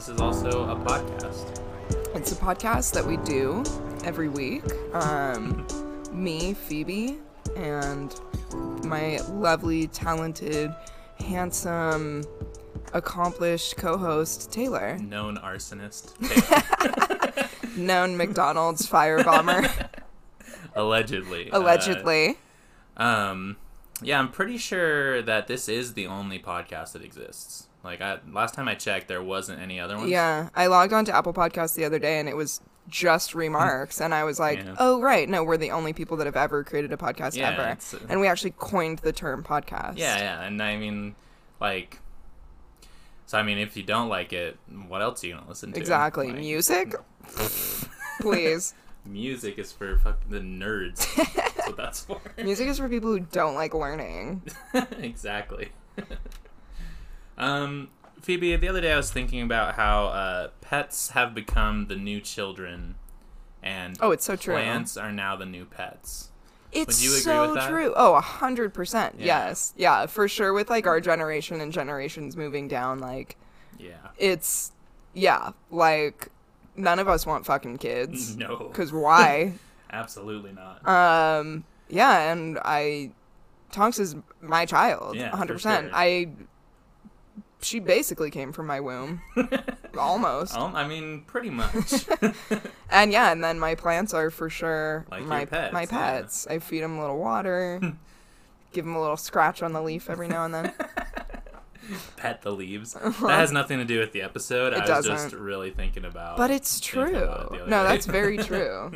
this is also a podcast. It's a podcast that we do every week. Um, me, Phoebe, and my lovely, talented, handsome, accomplished co-host Tayler, Known arsonist. known McDonald's firebomber, Allegedly. Uh, allegedly. um, yeah, I'm pretty sure that this is the only podcast that exists. Like, I, last time I checked, there wasn't any other ones. Yeah, I logged on to Apple Podcasts the other day, and it was just remarks, and I was like, Yeah. "Oh, right, no, we're the only people that have ever created a podcast Yeah, ever," it's- uh, and we actually coined the term podcast. Yeah, yeah, and I mean, like, so I mean, if you don't like it, what else are you gonna listen to? exactly. Like, Music, please. Music is for fucking the nerds. That's what that's for. Music is for people who don't like learning. exactly. Um, Phoebe, the other day I was thinking about how uh, pets have become the new children, and Oh, it's so true. plants are now the new pets. It's you agree so with that? true. Oh, a hundred percent. Yes. Yeah, for sure. With like our generation and generations moving down, like Yeah. it's yeah, like none of us want fucking kids. No. Cause why? Absolutely not. um. Yeah, and I, Tonks is my child. Yeah, a hundred percent. sure. I. She basically came from my womb, almost. Um, I mean, pretty much. And yeah, and then my plants are for sure Like my pets, my yeah. pets. I feed them a little water, give them a little scratch on the leaf every now and then. Pet the leaves. That has nothing to do with the episode. It I was just doesn't. really thinking about. But it's true. it No, day. that's very true.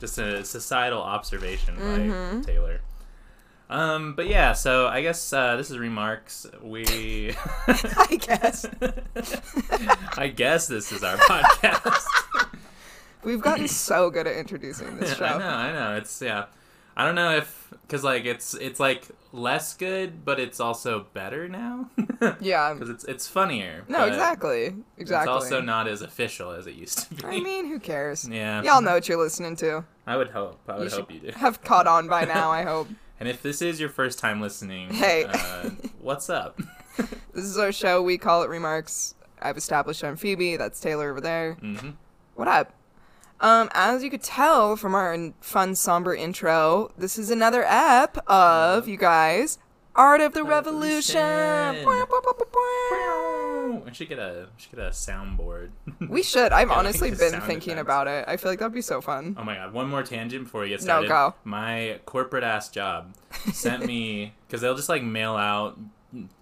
just a societal observation Mm-hmm. by Tayler. Um, but yeah, so I guess uh, this is remarks. We, I guess I guess this is our podcast. we've gotten so good at introducing this show. I know, I know. It's yeah. I don't know if because like it's it's like less good, but it's also better now Yeah. because it's it's funnier. No, exactly. Exactly. It's also not as official as it used to be. I mean, who cares? yeah, Y'all know what you're listening to. I would hope. I would You hope you do. have caught on by now, I hope. And if this is your first time listening, Hey. uh, what's up? This is our show. We call it Remarks. I've established I'm Phoebe. That's Tayler over there. hmm What up? Um, as you could tell from our fun, somber intro, this is another ep of, you guys, Art of the Revolution. Revolution. I should get a we should get a soundboard. We should. I've Yeah, honestly the been thinking effects. about it. I feel like that'd be so fun. Oh my god! One more tangent before we get No, started. go. My corporate ass job sent me because they'll just like mail out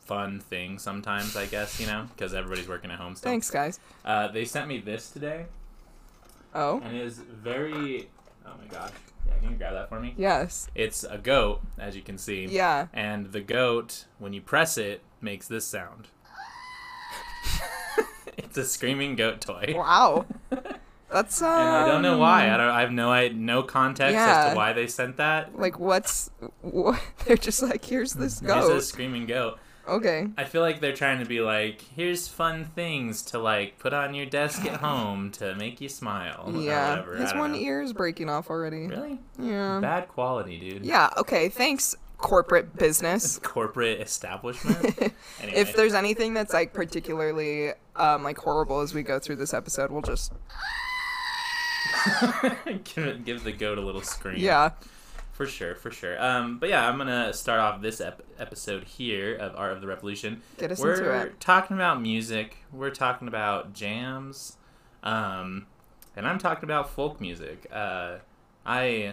fun things sometimes. I guess you know because everybody's working at home still. Thanks, guys. Uh, they sent me this today, Oh, and it is very. Oh my gosh! Yeah, can you grab that for me? yes. It's a goat, as you can see. Yeah. And the goat, when you press it, makes this sound. it's a screaming goat toy. Wow. That's um. And I don't know why. I don't. I have no. I no context as to why they sent that. Like, what's? What? They're just like, here's this goat. Here's a screaming goat. Okay. I feel like they're trying to be like, here's fun things to like put on your desk at home to make you smile. Yeah. whatever. His one know. ear is breaking off already. Really? Yeah. Bad quality, dude. Yeah. Okay. Thanks, corporate business. Corporate establishment. anyway. If there's anything that's like particularly um like horrible as we go through this episode, we'll just give, it- give the goat a little scream. yeah. For sure, for sure. Um, but yeah, I'm gonna start off this ep- episode here of Art of the Revolution. Get us We're into it. talking about music. We're talking about jams, um, and I'm talking about folk music. Uh, I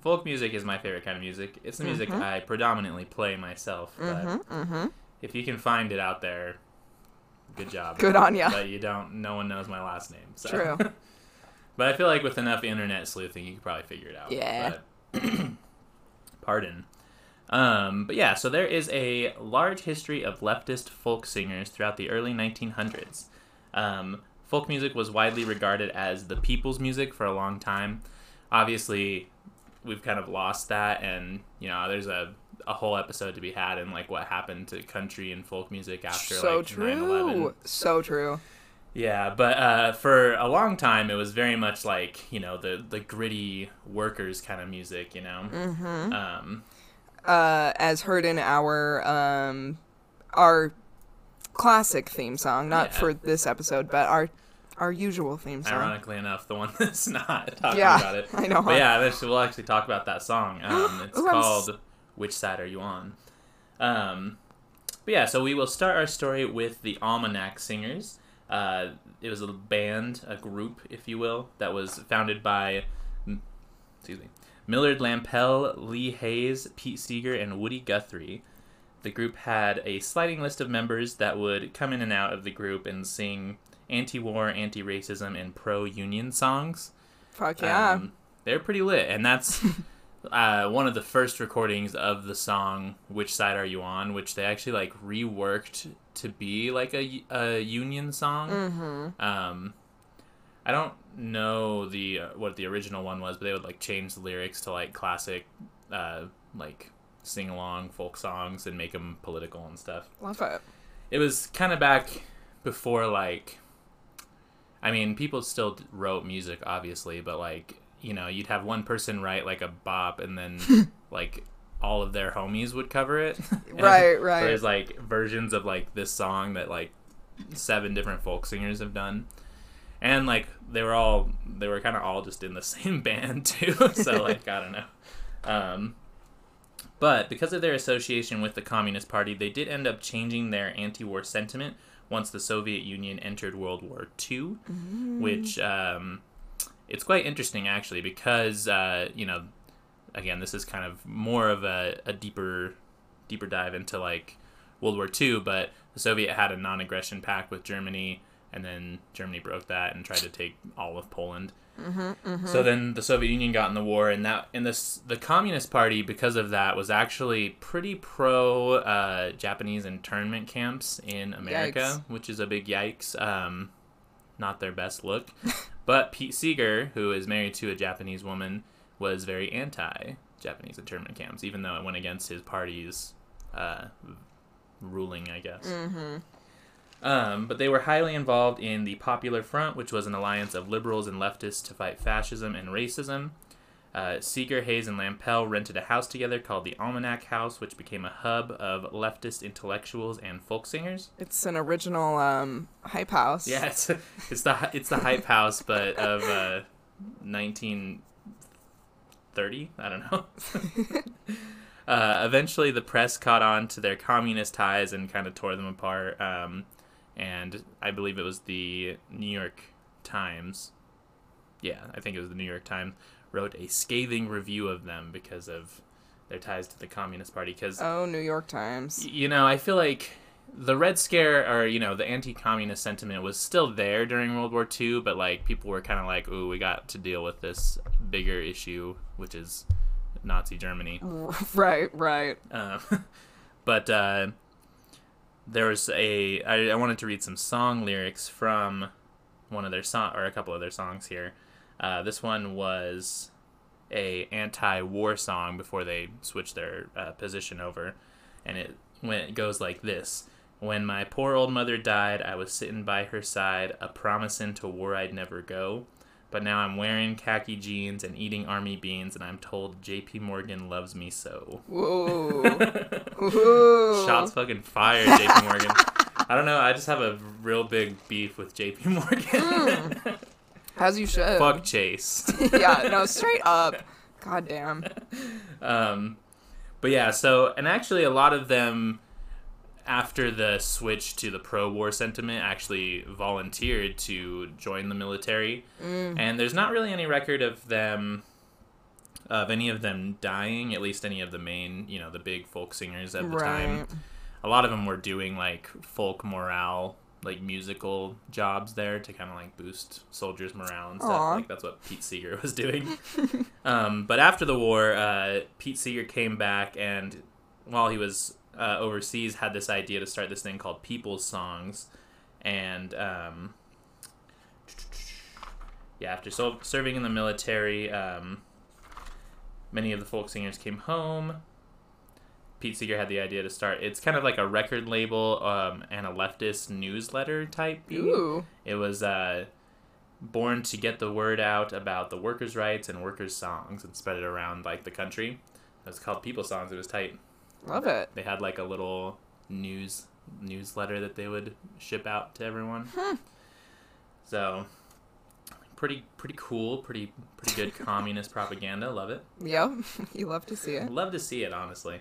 folk music is my favorite kind of music. It's the music Mhm. I predominantly play myself. But Mm-hmm. Mm-hmm. if you can find it out there, good job. Good on ya. But you don't. No one knows my last name. So. True. but I feel like with enough internet sleuthing, you could probably figure it out. Yeah. But- pardon. Um, but yeah, so there is a large history of leftist folk singers throughout the early 1900s. Um, folk music was widely regarded as the people's music for a long time. Obviously, we've kind of lost that, and you know, there's a a whole episode to be had in like what happened to country and folk music after So like true. 9/11. So true. Yeah, but uh, for a long time, it was very much like you know the the gritty workers kind of music, you know. Mm-hmm. Um, uh, as heard in our um, our classic theme song, not Yeah. for this episode, but our our usual theme song. Ironically enough, the one that's not talking Yeah, about it. I know. But yeah, we'll actually talk about that song. Um, it's Ooh, called "Which Side Are You On." Um, but yeah, so we will start our story with the Almanac Singers. Uh, it was a band, a group, if you will, that was founded by, excuse me, Millard Lampell, Lee Hays, Pete Seeger, and Woody Guthrie. The group had a sliding list of members that would come in and out of the group and sing anti-war, anti-racism, and pro-union songs. Fuck yeah. Um, they're pretty lit, and that's uh, one of the first recordings of the song "Which Side Are You On," which they actually like reworked to be like a, a union song. mm-hmm. Um, I don't know the uh, what the original one was, but they would like change the lyrics to like classic, uh, like sing along folk songs and make them political and stuff Love it. it was kind of back before like i mean people still wrote music obviously but like you know you'd have one person write like a bop and then like all of their homies would cover it. Right, right. there's like versions of like this song that like seven different folk singers have done. And like they were all they were kind of all just in the same band too. So like i don't know. Um but because of their association with the Communist Party, they did end up changing their anti war sentiment once the Soviet Union entered World War II, which um, it's quite interesting actually because, uh, you know, again, this is kind of more of a, a deeper, deeper dive into like World War II, but the Soviet had a non aggression pact with Germany, and then Germany broke that and tried to take all of Poland. So then the Soviet Union got in the war, and that and this the Communist Party because of that was actually pretty pro uh, Japanese internment camps in America, Yikes. which is a big yikes. Um, not their best look, but Pete Seeger, who is married to a Japanese woman, was very anti Japanese internment camps, even though it went against his party's uh, ruling, I guess. Mm-hmm. Um, but they were highly involved in the Popular Front, which was an alliance of liberals and leftists to fight fascism and racism. Uh, Seeger, Hays, and Lampell rented a house together called the Almanac House, which became a hub of leftist intellectuals and folk singers. It's an original um, hype house. Yeah, it's, it's the it's the hype house, but of uh, 1930. I don't know. uh, eventually, the press caught on to their communist ties and kind of tore them apart. Um, and I believe it was the New York Times. Yeah, I think it was the New York Times wrote a scathing review of them because of their ties to the Communist Party. Because Oh, New York Times. Y- you know, I feel like the Red Scare or you know the anti-communist sentiment was still there during World War II, but like people were kind of like, "Ooh, we got to deal with this bigger issue, which is Nazi Germany." right, right. Um, but uh, there was a I, I wanted to read some song lyrics from one of their song or a couple of their songs here. Uh, this one was a anti-war song before they switched their uh, position over, and it when it goes like this. When my poor old mother died, I was sitting by her side, a promisin' to war I'd never go. But now I'm wearing khaki jeans and eating army beans, and I'm told J.P. Morgan loves me so. Whoa. Whoa. Shots fucking fired, JP Morgan. I don't know. I just have a real big beef with JP Morgan. As you should. Fuck Chase. yeah, no, straight up. God damn. Um, but yeah, so, and actually, a lot of them, after the switch to the pro war sentiment, actually volunteered to join the military. And there's not really any record of them. Of any of them dying, at least any of the main, you know, the big folk singers at the time. A lot of them were doing like folk morale like musical jobs there to kind of like boost soldiers morale and stuff. Aw. like that's what pete seeger was doing. Um, but after the war uh, pete seeger came back and while he was uh, overseas had this idea to start this thing called people's songs. And um, yeah after so- serving in the military um, many of the folk singers came home Pete Seeger had the idea to start. It's kind of like a record label um, and a leftist newsletter type. beat. Ooh. It was uh, born to get the word out about the workers' rights and workers' songs and spread it around like the country. It was called People Songs. It was tight. Love it. They had like a little news newsletter that they would ship out to everyone. So pretty pretty cool, pretty pretty good communist propaganda. Love it. Yeah, you love to see it. Love to see it, honestly.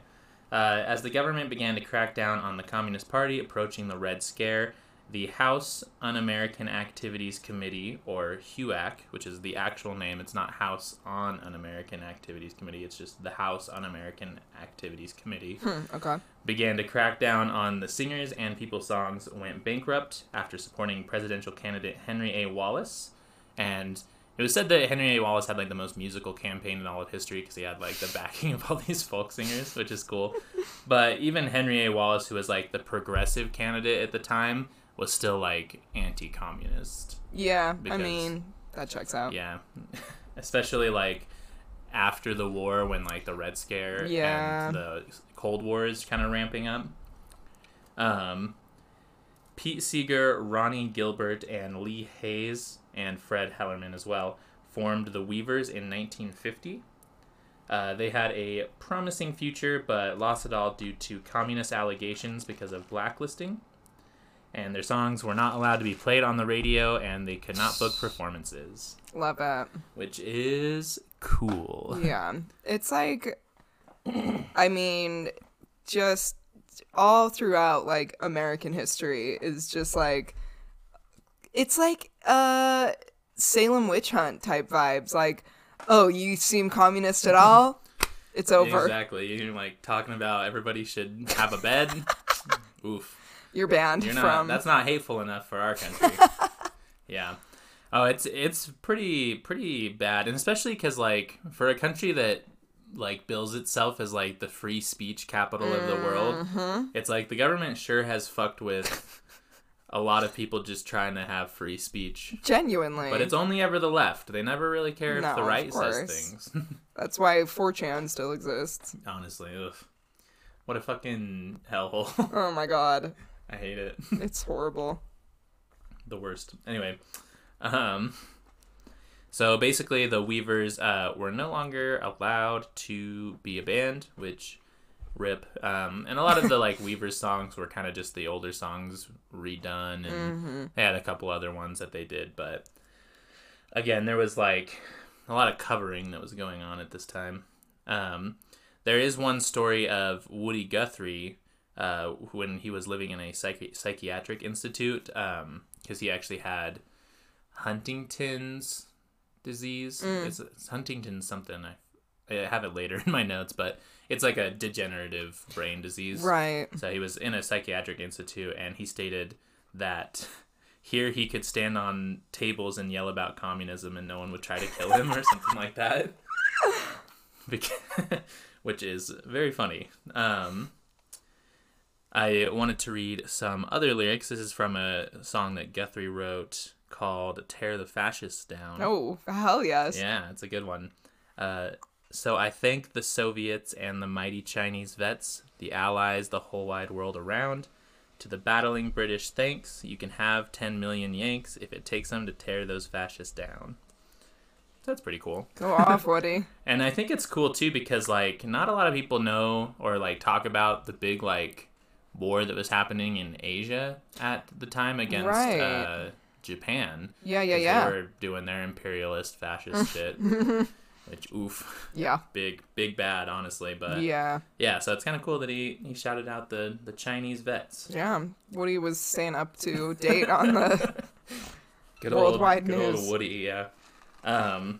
Uh, as the government began to crack down on the Communist Party approaching the Red Scare, the House Un American Activities Committee, or HUAC, which is the actual name, it's not House on Un American Activities Committee, it's just the House Un American Activities Committee, Hmm, okay. began to crack down on the singers and people's songs went bankrupt after supporting presidential candidate Henry A. Wallace. And it was said that Henry A. Wallace had like the most musical campaign in all of history because he had like the backing of all these folk singers, which is cool. But even Henry A. Wallace, who was like the progressive candidate at the time, was still like anti-communist. Yeah, I mean, that checks out. Yeah, especially like after the war when like the Red Scare Yeah. and the Cold War is kind of ramping up. Um, Pete Seeger, Ronnie Gilbert, and Lee Hays and Fred Hellerman as well formed the Weavers in 1950. Uh, they had a promising future, but lost it all due to communist allegations because of blacklisting. And their songs were not allowed to be played on the radio, and they could not book performances, Love it. which is cool. Yeah. It's like, I mean, just all throughout like American history is just like, it's like uh Salem witch hunt type vibes. Like, oh, you seem communist at all? It's over. Exactly. You're like talking about everybody should have a bed. Oof. You're banned You're not. from. That's not hateful enough for our country. yeah. Oh, it's it's pretty pretty bad, and especially because like for a country that like bills itself as like the free speech capital of the world, Mm-hmm. it's like the government sure has fucked with a lot of people just trying to have free speech. Genuinely. But it's only ever the left. They never really care No, if the right says things. That's why 4chan still exists. Honestly, ugh. What a fucking hellhole. Oh my god. I hate it. It's horrible. the worst. Anyway, um, so basically, the Weavers uh, were no longer allowed to be a band, which rip. Um, and a lot of the like Weavers songs were kind of just the older songs redone, and Mm-hmm. they had a couple other ones that they did, but again, there was like a lot of covering that was going on at this time. Um, there is one story of Woody Guthrie uh, when he was living in a psychi- psychiatric institute because he actually had Huntington's disease. It's, it's Huntington's something. I, I have it later in my notes, but it's like a degenerative brain disease. Right. So he was in a psychiatric institute, and he stated that here he could stand on tables and yell about communism, and no one would try to kill him or something like that. Which is very funny. Um, I wanted to read some other lyrics. This is from a song that Guthrie wrote called "Tear the Fascists Down." Oh, hell yes. Yeah, it's a good one. Uh, so I thank the Soviets and the mighty Chinese vets, the Allies, the whole wide world around. To the battling British, thanks. You can have 10 million Yanks if it takes them to tear those fascists down. That's pretty cool. Go off, Woody. And I think it's cool too because like not a lot of people know or like talk about the big like war that was happening in Asia at the time against Right. uh, Japan. Yeah, yeah, yeah. They were doing their imperialist fascist shit. Which oof, Yeah. big big bad honestly, but yeah, Yeah. so it's kind of cool that he he shouted out the the Chinese vets. Yeah. Woody was staying up to date on the. Good Worldwide old, good news. old Woody, yeah. Um,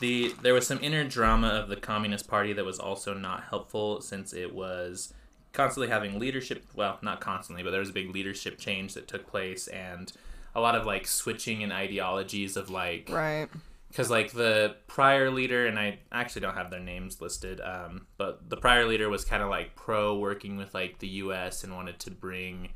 the there was some inner drama of the Communist Party that was also not helpful since it was constantly having leadership. Well, not constantly, but there was a big leadership change that took place and a lot of like switching in ideologies of like Right. Because like the prior leader and i actually don't have their names listed um, but the prior leader was kind of like pro working with like the us and wanted to bring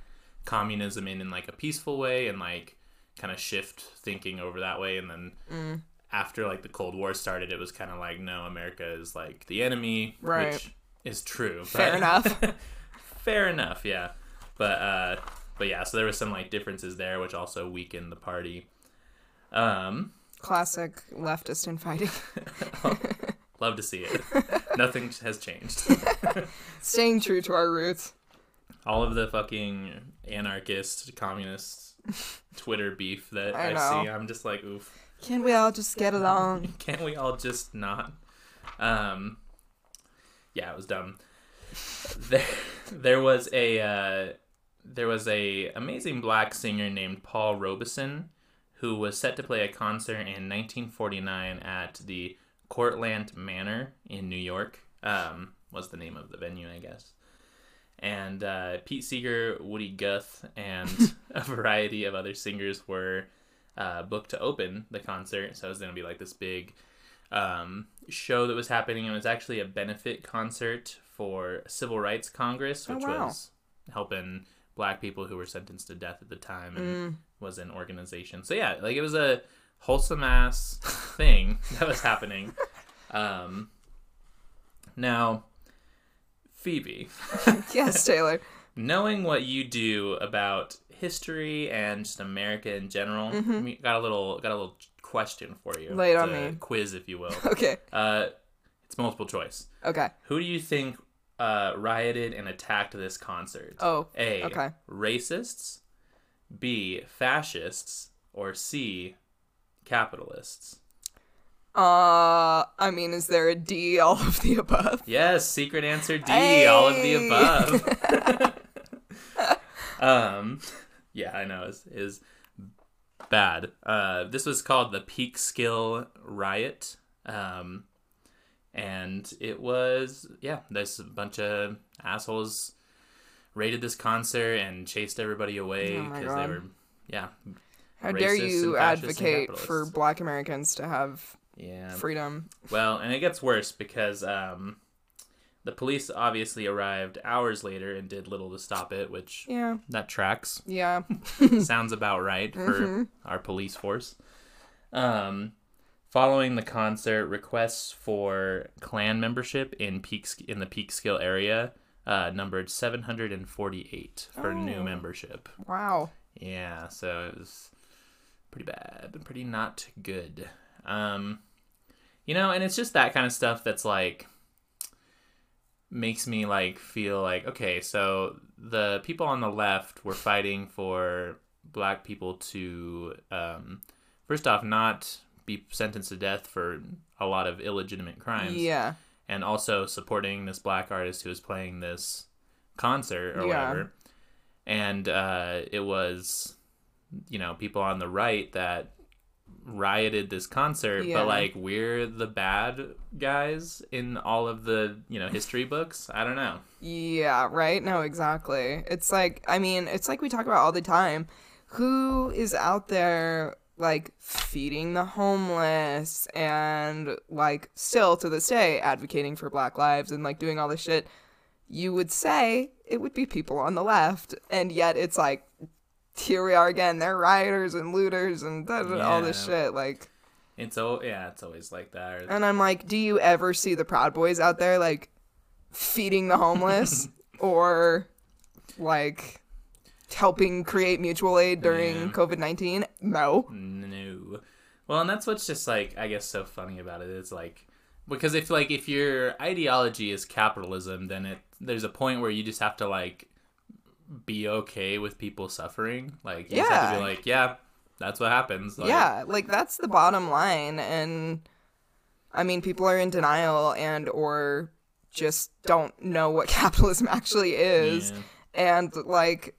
communism in in like a peaceful way and like kind of shift thinking over that way and then after like the cold war started it was kind of like no america is like the enemy Right. which is true Fair enough. fair enough yeah but uh but yeah so there was some like differences there which also weakened the party um Classic leftist infighting. Love to see it. Nothing has changed. Staying true to our roots. All of the fucking anarchist, communist Twitter beef that I I, see, I'm just like, oof. Can't we all just get along? Can't we all just not? Um, yeah, it was dumb. There, there was a uh, there was a amazing black singer named Paul Robeson who was set to play a concert in 1949 at the Cortlandt Manor in New York. Um, was the name of the venue, I guess. And uh, Pete Seeger, Woody Guth, and a variety of other singers were uh, booked to open the concert. So it was going to be like this big um, show that was happening. It was actually a benefit concert for Civil Rights Congress, Oh, which wow. was helping black people who were sentenced to death at the time and was an organization. So yeah, like it was a wholesome ass thing that was happening. Um, now, Phoebe, yes, Tayler. knowing what you do about history and just America in general, we got a little got a little question for you. Mm-hmm. Lay it on me. Quiz, if you will. Okay. Uh, it's multiple choice. Okay. Who do you think uh, rioted and attacked this concert? Oh. A. okay. Racists. B. Fascists. Or C. Capitalists. Uh, I mean, is there a D? All of the above. Yes, secret answer D. All of the above. um, yeah, I know is is bad. Uh, this was called the Peekskill Riot. Um, and it was yeah, there's a bunch of assholes raided this concert and chased everybody away Oh because they were yeah How dare you advocate for. Black Americans to have yeah freedom? Well, and it gets worse because um, the police obviously arrived hours later and did little to stop it, which Yeah. that tracks. Yeah. Sounds about right for our police force. Um, following the concert, requests for Klan membership in peak in the Peekskill area uh, numbered 748 for new Oh. membership. Wow. Yeah, so it was pretty bad, pretty not good. Um, you know, and it's just that kind of stuff that's like makes me like feel like okay, so the people on the left were fighting for black people to um, first off not be sentenced to death for a lot of illegitimate crimes Yeah. and also supporting this black artist who was playing this concert or Yeah. whatever. And uh, it was, you know, people on the right that rioted this concert, Yeah. but like we're the bad guys in all of the, you know, history books. I don't know. Yeah, right? No, exactly. It's like, I mean, it's like we talk about all the time. Who is out there, like, feeding the homeless and, like, still to this day advocating for black lives and, like, doing all this shit? You would say it would be people on the left. And yet it's like, here we are again. They're rioters and looters and da- da- all this shit. Like, It's oh yeah, it's always like that. Or, and I'm like, do you ever see the Proud Boys out there like feeding the homeless or like helping create mutual aid during Yeah. COVID 19? No. No. Well, and that's what's just like I guess so funny about it. It's like because if like if your ideology is capitalism, then it there's a point where you just have to like be okay with people suffering. Like you just have to be Yeah. like, yeah, that's what happens. Like, yeah, like that's the bottom line. And I mean, people are in denial and or just don't know what capitalism actually is. yeah. and like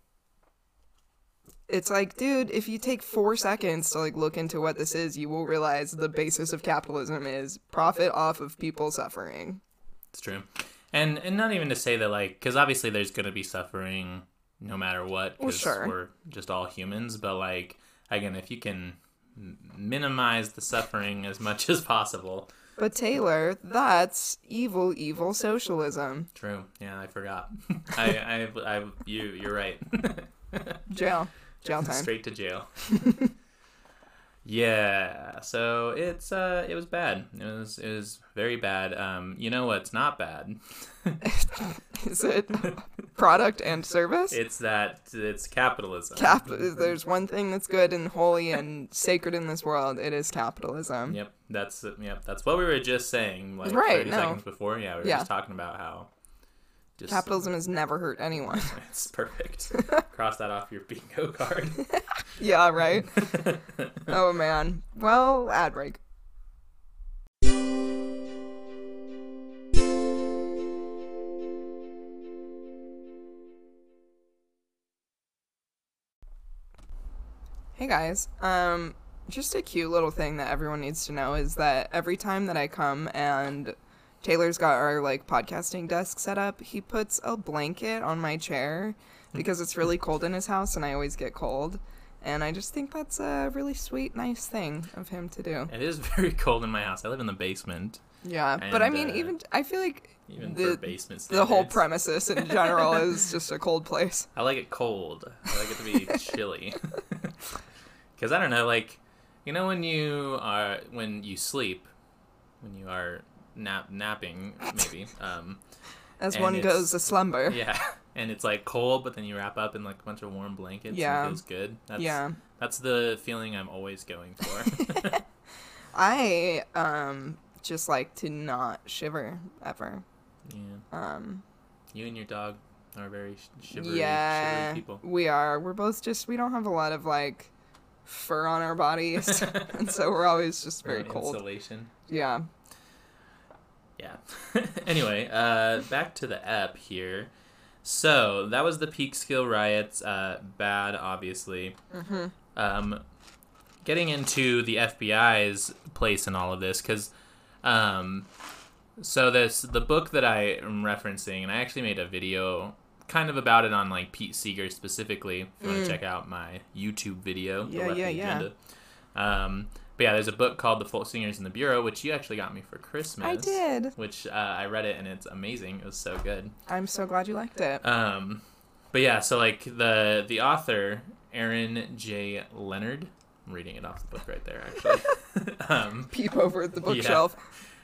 it's like dude if you take four seconds to like look into what this is you will realize the basis of capitalism is profit off of people suffering It's true. And and not even to say that like because obviously there's gonna be suffering no matter what Well, because sure. we're just all humans. But like again, if you can minimize the suffering as much as possible. but tayler that's evil evil socialism True. Yeah, I forgot. I, I, I, you, you're right. jail jail time Straight to jail. yeah. So it's uh, it was bad. It was it was very bad. Um, you know what's not bad? Is it product and service? It's that it's capitalism. Cap- there's one thing that's good and holy and sacred in this world. It is capitalism. Yep, that's yep. That's what we were just saying. Like Right, thirty no. seconds before. Yeah, we were Yeah. just talking about how. Just, Capitalism has never hurt anyone. It's perfect. Cross that off your bingo card. yeah, right. oh man. Well, ad break. Hey guys. Um just a cute little thing that everyone needs to know is that every time that I come and Tayler's got our like podcasting desk set up, he puts a blanket on my chair because it's really cold in his house and I always get cold. And I just think that's a really sweet, nice thing of him to do. it is very cold in my house. I live in the basement. Yeah, but I mean, uh, even I feel like Even the for basement the whole premises in general is just a cold place. I like it cold. I like it to be chilly. Because I don't know, like, you know, when you are when you sleep, when you are nap napping, maybe. Um, As one goes a slumber. yeah, and it's like cold, but then you wrap up in like a bunch of warm blankets. Yeah. and it feels good. That's, Yeah. that's the feeling I'm always going for. I um just like to not shiver ever. yeah, Um you and your dog are very sh- shivery, yeah, shivery people. we are. We're both just we don't have a lot of like fur on our bodies, and so we're always just very cold. Insulation. Yeah. Yeah. anyway, uh, back to the app here. So that was the Peekskill riots. Uh, bad, obviously. Mm-hmm. Um, getting into the FBI's place in all of this, because, um, so this the book that I am referencing, and I actually made a video kind of about it on like Pete Seeger specifically. If you want to check out my YouTube video, The Mm. Yeah, Lefty yeah, yeah. Agenda. Um, but yeah, there's a book called The Folk Singers and the Bureau, which you actually got me for Christmas. I did. Which uh, I read it and it's amazing. It was so good. I'm so glad you liked it. Um, but yeah, so like the the author Aaron J. Leonard, I'm reading it off the book right there actually. um, Peep over at the bookshelf.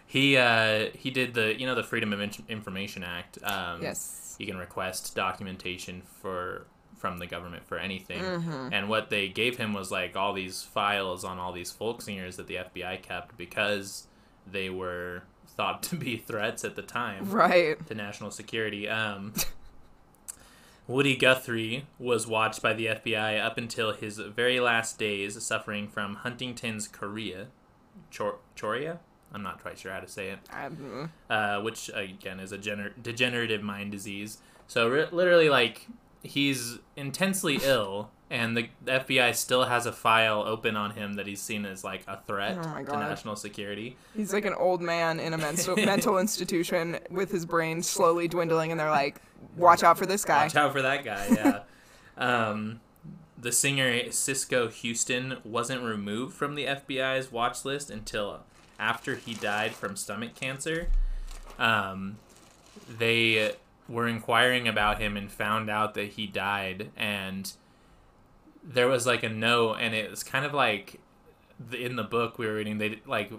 he uh, he did the you know the Freedom of Information Act. Um, Yes. you can request documentation for from the government for anything. Mm-hmm. And what they gave him was like all these files on all these folk singers that the FBI kept because they were thought to be threats at the time Right. to national security. Um, Woody Guthrie was watched by the FBI up until his very last days, suffering from Huntington's chorea, Chor- chorea. I'm not quite sure how to say it uh, which again is a gener- degenerative mind disease. So ri literally, like he's intensely ill, and the, the FBI still has a file open on him that he's seen as like a threat Oh my to national security. he's like an old man in a mental mental institution with his brain slowly dwindling, and they're like, "Watch out for this guy." Watch out for that guy. Yeah. um, the singer Cisco Houston wasn't removed from the FBI's watch list until after he died from stomach cancer. Um, they were inquiring about him and found out that he died, and there was like a note, and it was kind of like in the book we were reading. They like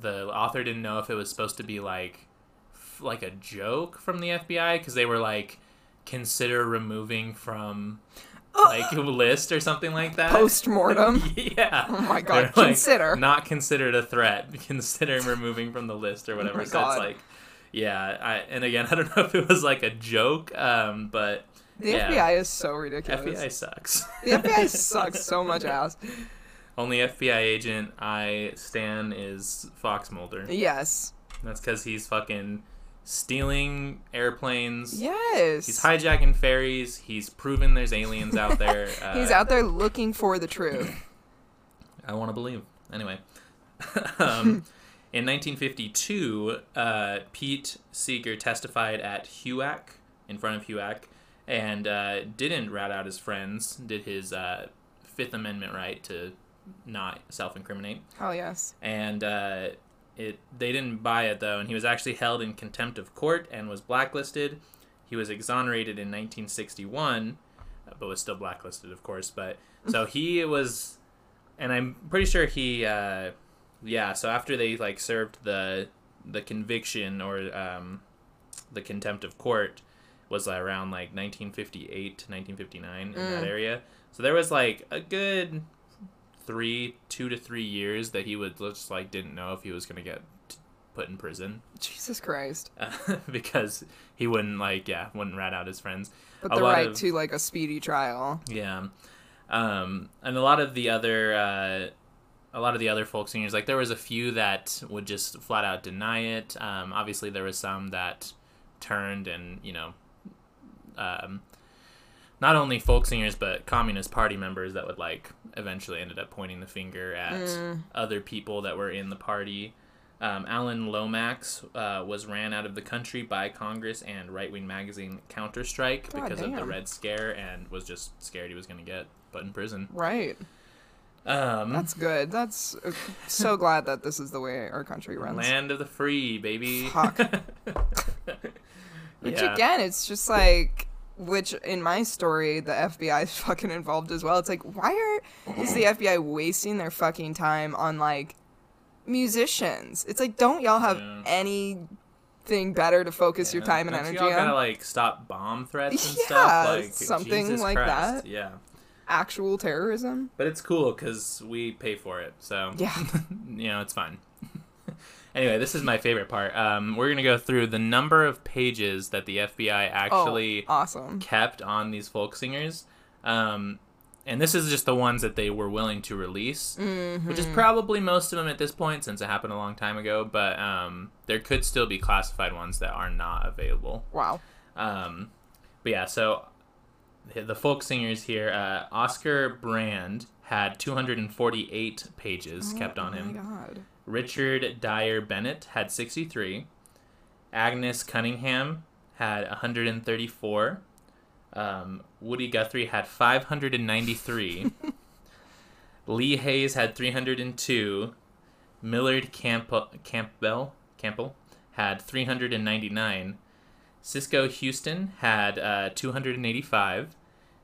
the author didn't know if it was supposed to be like f- like a joke from the FBI because they were like consider removing from like a list or something like that. Post mortem. yeah. Oh my God, like, consider. not considered a threat. Consider removing from the list or whatever. Oh my so God. it's like, yeah. I and again, I don't know if it was like a joke, um, but The yeah. FBI is so ridiculous. FBI sucks. The FBI sucks so much ass. Only FBI agent I stan is Fox Mulder. Yes. That's because he's fucking stealing airplanes. Yes. He's hijacking ferries. He's proven there's aliens out there. Uh, He's out there looking for the truth. I want to believe. Anyway, um, in 1952, uh, Pete Seeger testified at HUAC, in front of HUAC, and uh, didn't rat out his friends, did his uh, Fifth Amendment right to not self incriminate. Oh yes. And uh, it they didn't buy it, though, and he was actually held in contempt of court and was blacklisted. He was exonerated in 1961, uh, but was still blacklisted, of course. But so he was and I'm pretty sure he, uh, yeah. So after they like served the the conviction or um, the contempt of court, was around like 1958 to 1959 in Mm. that area. So there was like a good three, two to three years that he would just like didn't know if he was gonna get put in prison Jesus Christ. uh, because he wouldn't like yeah wouldn't rat out his friends. But A the lot right of- to like a speedy trial. Yeah, um, and a lot of the other uh, a lot of the other folk singers, like there was a few that would just flat out deny it. Um, obviously, there was some that turned and you know, um, not only folk singers but Communist Party members that would like eventually ended up pointing the finger at Mm. other people that were in the party. Um, Alan Lomax uh, was ran out of the country by Congress and right wing magazine Counter Strike God because of the. Red Scare and was just scared he was going to get put in prison. Right. Um, That's good. That's uh, so glad that this is the way our country runs. land of the free, baby. Fuck. Which yeah. again, it's just like which in my story the FBI is fucking involved as well. It's like why are is the FBI wasting their fucking time on like musicians? It's like don't y'all have Yeah. anything better to focus your time and Don't energy y'all gotta on? like stop bomb threats and Yeah, stuff. Like something like Christ. that. Yeah. Actual terrorism? But it's cool because we pay for it, so Yeah. you know it's fine. anyway, this is my favorite part. Um, we're gonna go through the number of pages that the FBI actually oh, awesome. kept on these folk singers, um, and this is just the ones that they were willing to release, which is probably most of them at this point since it happened a long time ago. But um, there could still be classified ones that are not available. Wow. Um, but yeah, so the- folk singers here, uh, Oscar Brand had 248 pages kept on oh him. my god. Richard Dyer-Bennet had 63. Agnes Cunningham had 134. Um, Woody Guthrie had 593. Lee Hays had 302. Millard Camp- Campbell Campbell had 399. Cisco Houston had uh, 285.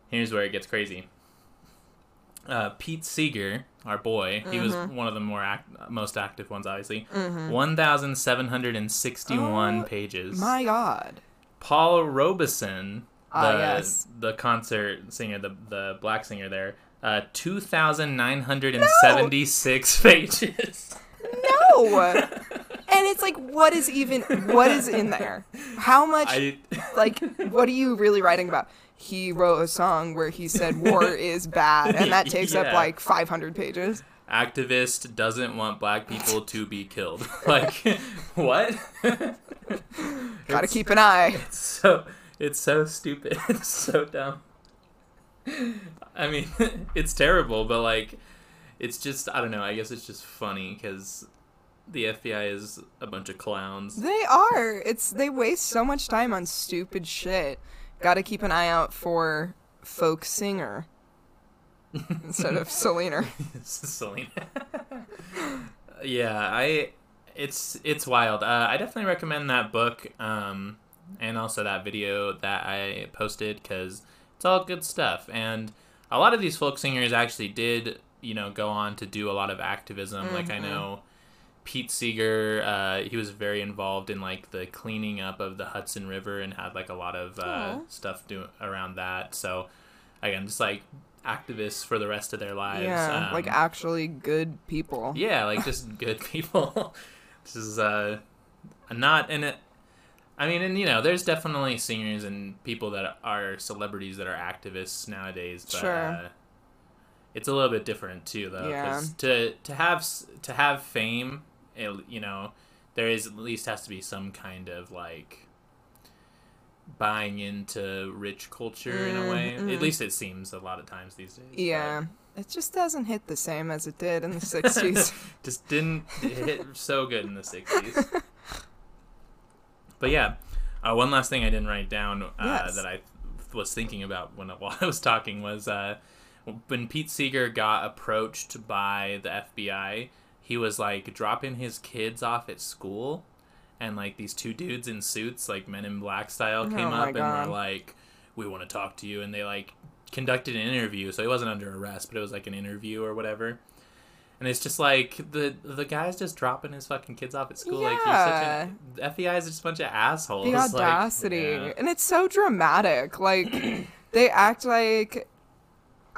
Here's where it gets crazy. Uh, Pete Seeger, our boy, he was Mm-hmm. one of the more act- most active ones, obviously. 1,761 Oh, pages. My god. Paul Robeson, the, Ah, yes. the concert singer, the, the black singer there, uh, 2,976 pages. No. and it's like what is even what is in there? How much I, like what are you really writing about? He wrote a song where he said war is bad and that takes up like 500 pages. activist doesn't want black people to be killed. like, what? Got to It's- keep an eye. It's so it's so stupid. It's so dumb. I mean, it's terrible, but like, it's just I don't know. I guess it's just funny because the FBI is a bunch of clowns. They are. It's they waste so much time on stupid shit. Got to keep an eye out for folk singer instead of Selena. Selena. yeah, I. It's it's wild. Uh, I definitely recommend that book, um, and also that video that I posted because it's all good stuff. And a lot of these folk singers actually did, you know, go on to do a lot of activism. Like I know Pete Seeger, uh, he was very involved in like the cleaning up of the Hudson River and had like a lot of uh, stuff do around that. So again, just like activists for the rest of their lives. Yeah, um, like actually good people. yeah, like just good people. this is uh not and it. I mean, and you know, there's definitely singers and people that are celebrities that are activists nowadays, but Sure. uh, it's a little bit different too, though. Yeah. to to have to have fame, you know, there is at least has to be some kind of like buying into rich culture in a way. At least it seems a lot of times these days. but-. Yeah. It just doesn't hit the same as it did in the 60s. just didn't hit so good in the 60s. but yeah, uh, one last thing I didn't write down uh, Yes. that I was thinking about when while I was talking was uh, when Pete Seeger got approached by the FBI, he was like dropping his kids off at school, and like these two dudes in suits, like Men in Black style, oh came Oh up and were like, "We want to talk to you," and they like conducted an interview. So he wasn't under arrest, but it was like an interview or whatever. And it's just like the the guy's just dropping his fucking kids off at school. Like Yeah. you're such a FBI is just a bunch of assholes. the Like, audacity yeah. and it's so dramatic like they act like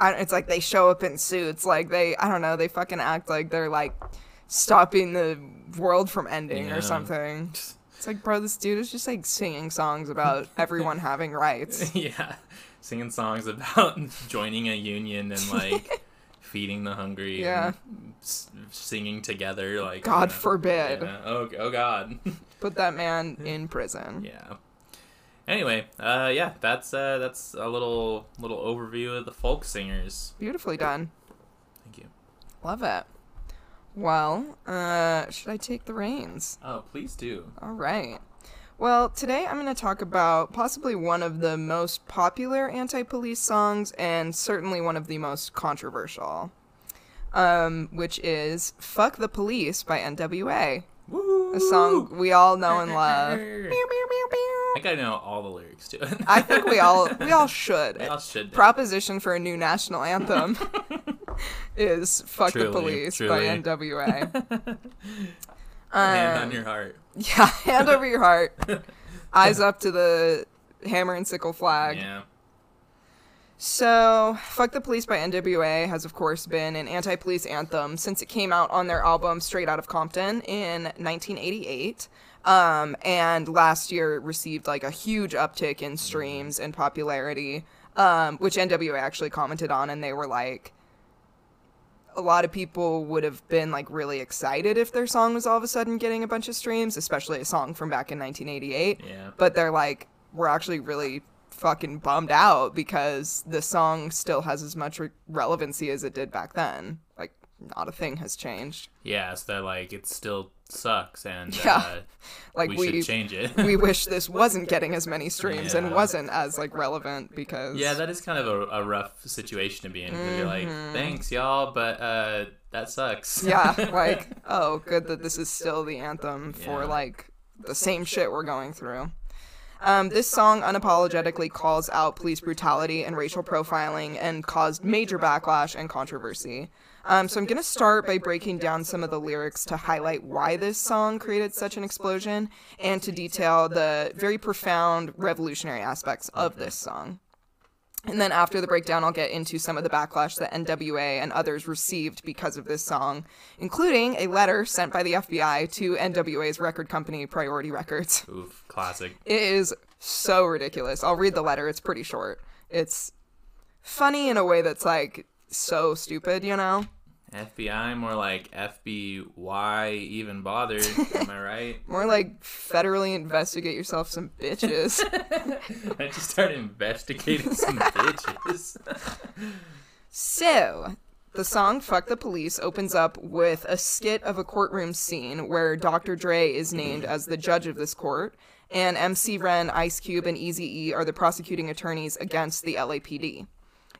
I, it's like they show up in suits like they i don't know they fucking act like they're like stopping the world from ending Yeah. or something it's like bro this dude is just like singing songs about everyone having rights yeah, singing songs about joining a union and like feeding the hungry. Yeah. and s- singing together. Like god you know, forbid. Oh, oh God. put that man in prison yeah. Anyway, uh, yeah, that's uh, that's a little little overview of the folk singers. beautifully done Thank you. love it well uh should i take the reins Oh, please do. All right. Well, today I'm going to talk about possibly one of the most popular anti police songs and certainly one of the most controversial, um, which is Fuck the Police by NWA, Woo! a song we all know and love. Pew, pew. I gotta know all the lyrics to it. I think we all we all should. We all should. Proposition for a new national anthem is Fuck the Police truly. by NWA. Hand Um, on your heart. Yeah, hand over your heart. Eyes up to the hammer and sickle flag. Yeah. So, Fuck the Police by NWA has, of course, been an anti police anthem since it came out on their album Straight Out of Compton in 1988. Um, and last year it received like a huge uptick in streams and popularity, um, which NWA actually commented on, and they were like, a lot of people would have been like really excited if their song was all of a sudden getting a bunch of streams, especially a song from back in 1988 Yeah. but they're like we're actually really fucking bummed out because the song still has as much re- relevancy as it did back then. Like not a thing has changed. Yeah, so they're like it's still sucks and Yeah. uh, like we, we should change it. we wish this wasn't getting as many streams and wasn't as like relevant because yeah, that is kind of a, a rough situation to be in because you're like, Mm-hmm. thanks y'all, but uh, that sucks. yeah like oh good that this is still the anthem for Yeah. like the same shit we're going through um, this song unapologetically calls out police brutality and racial profiling and caused major backlash and controversy. Um, so I'm going to start by breaking down some of the lyrics to highlight why this song created such an explosion and to detail the very profound revolutionary aspects of this song. And then after the breakdown, I'll get into some of the backlash that NWA and others received because of this song, including a letter sent by the FBI to NWA's record company, Priority Records. Oof, classic. It is so ridiculous. I'll read the letter, it's pretty short. It's funny in a way that's like so stupid, you know? FBI more like FBI even bothered. Am I right? More like federally investigate yourself some bitches. I just started investigating some bitches. So, the song Fuck the Police opens up with a skit of a courtroom scene where Dr. Dre is named as the judge of this court, and MC Ren, Ice Cube, and Easy E are the prosecuting attorneys against the LAPD.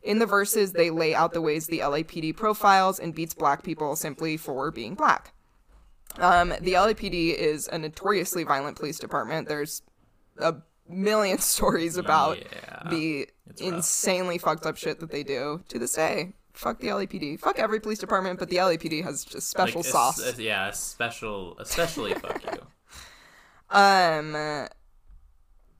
In the verses, they lay out the ways the LAPD profiles and beats black people simply for being black. Um, the LAPD is a notoriously violent police department. There's a million stories about Yeah. the insanely fucked up shit that they do to this day. Fuck the LAPD. Fuck every police department, but the LAPD has just special Like, sauce. yeah, a special, especially fuck you. Um,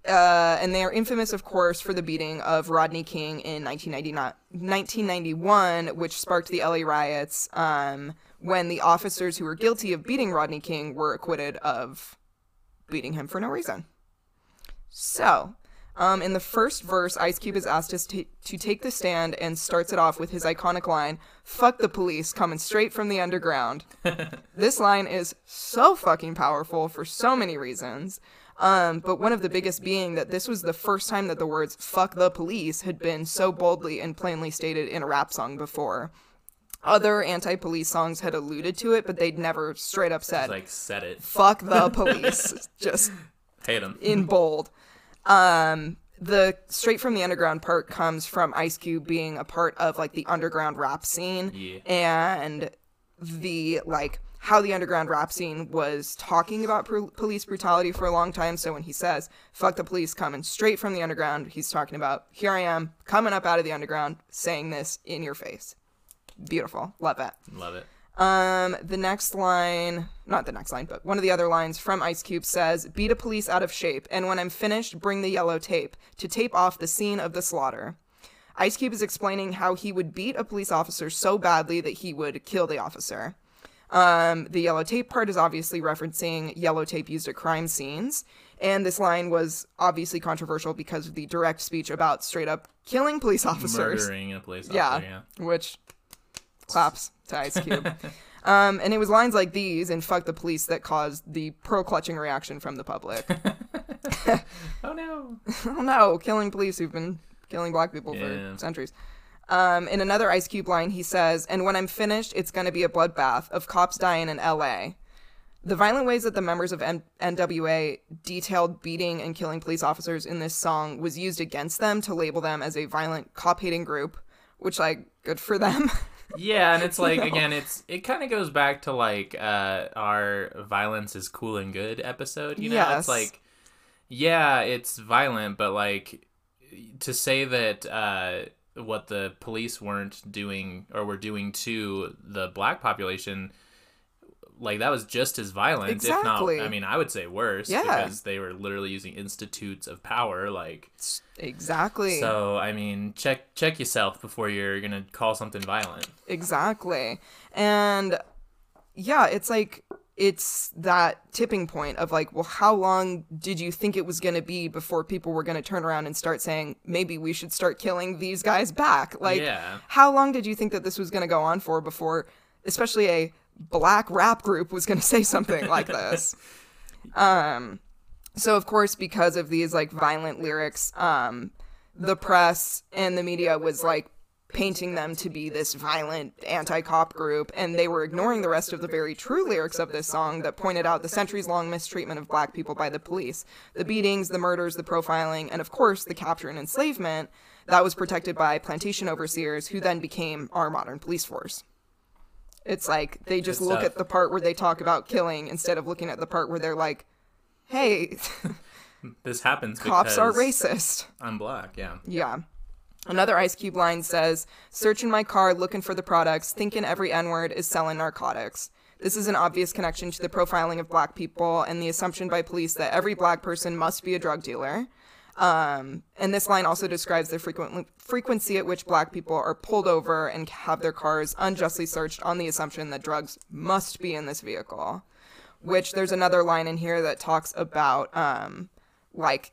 uh, and they are infamous, of course, for the beating of Rodney King in 1991, which sparked the LA riots um, when the officers who were guilty of beating Rodney King were acquitted of beating him for no reason. So, um, in the first verse, Ice Cube is asked to, to take the stand and starts it off with his iconic line, Fuck the police, coming straight from the underground. this line is so fucking powerful for so many reasons. Um, but one of the biggest being that this was the first time that the words fuck the police had been so boldly and plainly stated in a rap song before. Other anti police songs had alluded to it, but they'd never straight up said, like said it. fuck the police. Just Hate them. in bold. Um, the straight from the underground part comes from Ice Cube being a part of like the underground rap scene Yeah. and the like how the underground rap scene was talking about police brutality for a long time. So when he says "fuck the police" coming straight from the underground, he's talking about here I am coming up out of the underground saying this in your face. Beautiful, love it. Love it. Um, the next line, not the next line, but one of the other lines from Ice Cube says, Beat a police out of shape, and when I'm finished, bring the yellow tape to tape off the scene of the slaughter. Ice Cube is explaining how he would beat a police officer so badly that he would kill the officer. Um, the yellow tape part is obviously referencing yellow tape used at crime scenes. And this line was obviously controversial because of the direct speech about straight up killing police officers. Murdering a police officer. Yeah, Yeah. which claps to Ice Cube. um, and it was lines like these and fuck the police that caused the pro clutching reaction from the public. Oh no. oh no, killing police who've been killing black people Yeah. for centuries. Um, in another Ice Cube line, he says, And when I'm finished, it's going to be a bloodbath of cops dying in LA. The violent ways that the members of NWA detailed beating and killing police officers in this song was used against them to label them as a violent cop hating group, which, like, good for them. Yeah, and it's like again, it's it kind of goes back to like uh our violence is cool and good episode. You know, Yes. it's like yeah, it's violent, but like to say that uh what the police weren't doing or were doing to the black population like that was just as violent Exactly. if not i mean i would say worse Yeah. because they were literally using institutes of power like exactly. so i mean check check yourself before you're gonna call something violent Exactly. And yeah, it's like it's that tipping point of like, well, how long did you think it was going to be before people were going to turn around and start saying, maybe we should start killing these guys back? Like, Yeah. how long did you think that this was going to go on for before, especially a black rap group was going to say something like this? Um, so of course, because of these like violent lyrics, um, the press and the media was like painting them to be this violent anti-cop group and they were ignoring the rest of the very true lyrics of this song that pointed out the centuries-long mistreatment of black people by the police the beatings the murders the profiling and of course the capture and enslavement that was protected by plantation overseers who then became our modern police force it's like they just look at the part where they talk about killing instead of looking at the part where they're like hey This happens because cops are racist I'm black. Yeah. yeah. Another Ice Cube line says, Searching my car looking for the products, thinking every N word is selling narcotics. This is an obvious connection to the profiling of black people and the assumption by police that every black person must be a drug dealer. Um, and this line also describes the frequent, frequency at which black people are pulled over and have their cars unjustly searched on the assumption that drugs must be in this vehicle. Which there's another line in here that talks about, um, like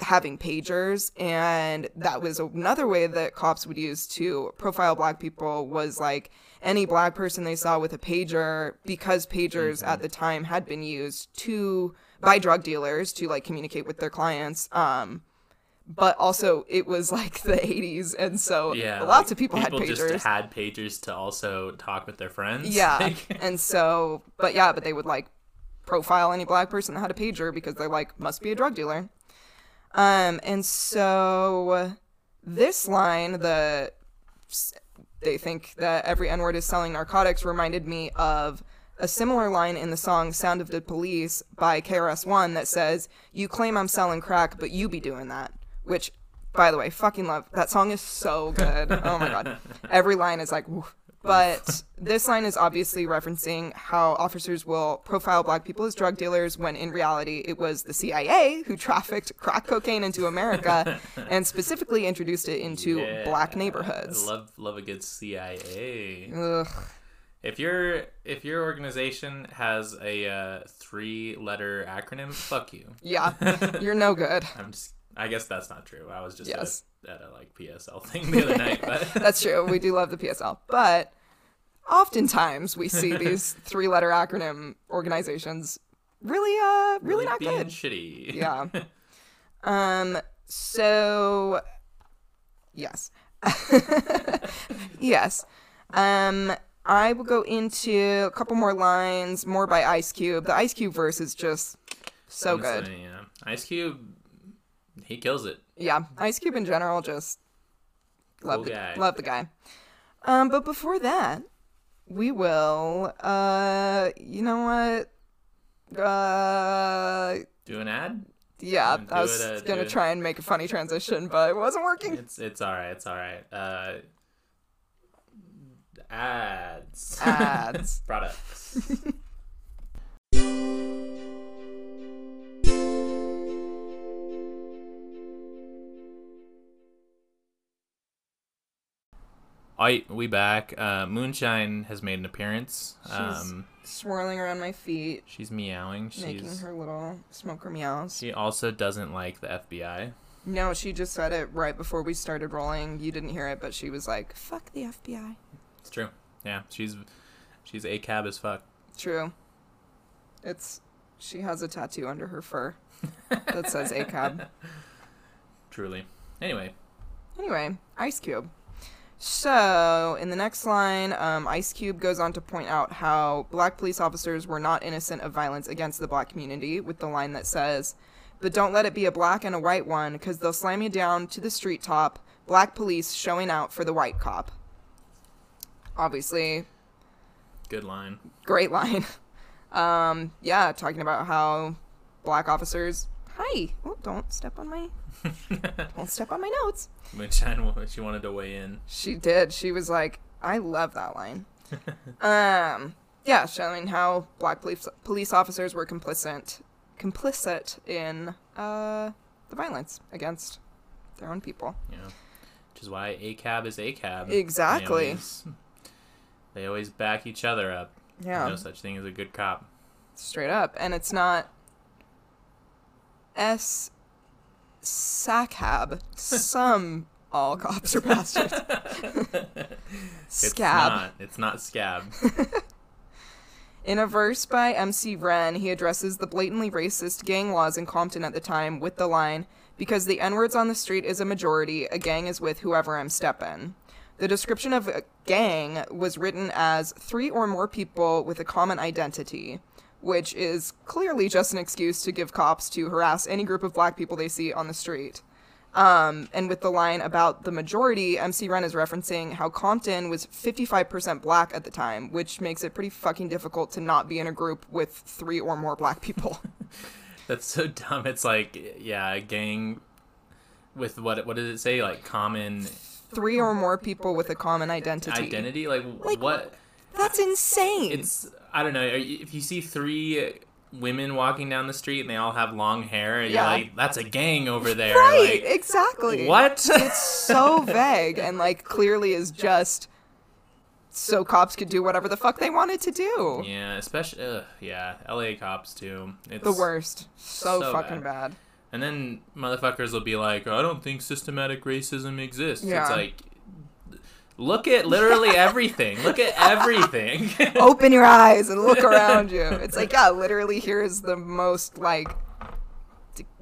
having pagers and that was another way that cops would use to profile black people was like any black person they saw with a pager because pagers at the time had been used to by drug dealers to like communicate with their clients um but also it was like the 80s and so Yeah. lots like, of people, had just pagers had pagers to also talk with their friends. yeah and so but yeah but they would like profile any black person that had a pager because they're like must be a drug dealer um and so this line the they think that every n-word is selling narcotics reminded me of a similar line in the song sound of the police by KRS-One that says you claim i'm selling crack but you be doing that which by the way fucking love that song is so good oh my god every line is like woof. But this line is obviously referencing how officers will profile black people as drug dealers when in reality it was the CIA who trafficked crack cocaine into America and specifically introduced it into yeah, black neighborhoods. Love love a good CIA. Ugh. If your if your organization has a uh, three letter acronym, fuck you. Yeah, you're no good. I'm just. I guess that's not true. I was just Yes. At, a, like PSL thing the other night, but That's true. We do love the PSL, but oftentimes we see these three-letter acronym organizations really, uh, really, not being good. shitty. Yeah. um. So, yes, yes. Um. I will go into a couple more lines, more by Ice Cube. The Ice Cube verse is just so good. Yeah. Ice Cube, he kills it. Yeah, Ice Cube in general, just love Cool the guy. love the guy. Um, but before that, we will. Uh, you know what? Uh, Do an ad. yeah, I was it, uh, gonna try and make a funny transition, but it wasn't working. It's it's all right. It's all right. Uh, Ads. Ads. Products. I we back. Uh, Moonshine has made an appearance. Um, Swirling around my feet, she's meowing. She's making her little smoker meows. she also doesn't like the FBI. No, she just said it right before we started rolling. You didn't hear it, but she was like, "Fuck the FBI." It's true. Yeah, she's she's a cab as fuck. True. It's she has a tattoo under her fur that says a cab. Truly. Anyway, Anyway, Ice Cube. So, in the next line, um, Ice Cube goes on to point out how black police officers were not innocent of violence against the black community, with the line that says, But don't let it be a black and a white one, because they'll slam you down to the street top, black police showing out for the white cop. Obviously, good line. great line. Um, yeah, talking about how black officers. Hi. Oh, don't step on my. don't step on my notes. Moonshine, she wanted to weigh in. She did. She was like, I love that line. um, yeah, showing how black police police officers were complicit complicit in uh the violence against their own people. Yeah. Which is why a cab is a cab. Exactly. They always, they always back each other up. Yeah, No such thing as a good cop. straight up, and it's not S Sacab. Some all cops are bastards. It's Scab. not. It's not scab. In a verse by MC Ren, he addresses the blatantly racist gang laws in Compton at the time with the line, Because the N words on the street is a majority, a gang is with whoever I'm steppin'. The description of a gang was written as three or more people with a common identity, which is clearly just an excuse to give cops to harass any group of black people they see on the street. Um, and with the line about the majority, MC Ren is referencing how Compton was 55% black at the time, which makes it pretty fucking difficult to not be in a group with three or more black people. That's so dumb. It's like, yeah, a gang with what? What does it say? Like common three or more people with a common identity. identity. Like, Like, what? That's insane. It's I don't know. If you see three women walking down the street and they all have long hair, you're Yeah. like, that's a gang over there. right, Like, exactly. what? It's so vague and like clearly is just so cops could do whatever the fuck they wanted to do. yeah, especially ugh, yeah, L.A. cops too. It's The worst. So, So fucking bad. bad. And then motherfuckers will be like, I don't think systematic racism exists. Yeah. It's like, look at literally everything. Look at everything. Open your eyes and look around you. It's like, yeah, literally here is the most like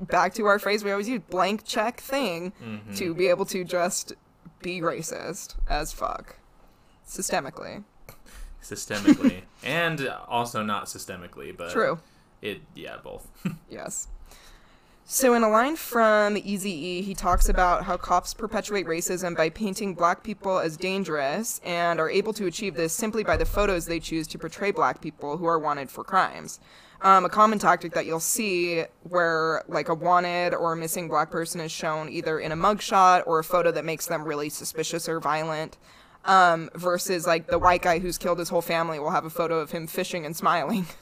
back to our phrase we always use blank check thing Mm-hmm. to be able to just be racist as fuck systemically. systemically. and also not systemically, but True. it yeah, both. Yes. So, in a line from Easy E, he talks about how cops perpetuate racism by painting black people as dangerous and are able to achieve this simply by the photos they choose to portray black people who are wanted for crimes. Um, a common tactic that you'll see where, like, a wanted or a missing black person is shown either in a mugshot or a photo that makes them really suspicious or violent, um, versus, like, the white guy who's killed his whole family will have a photo of him fishing and smiling.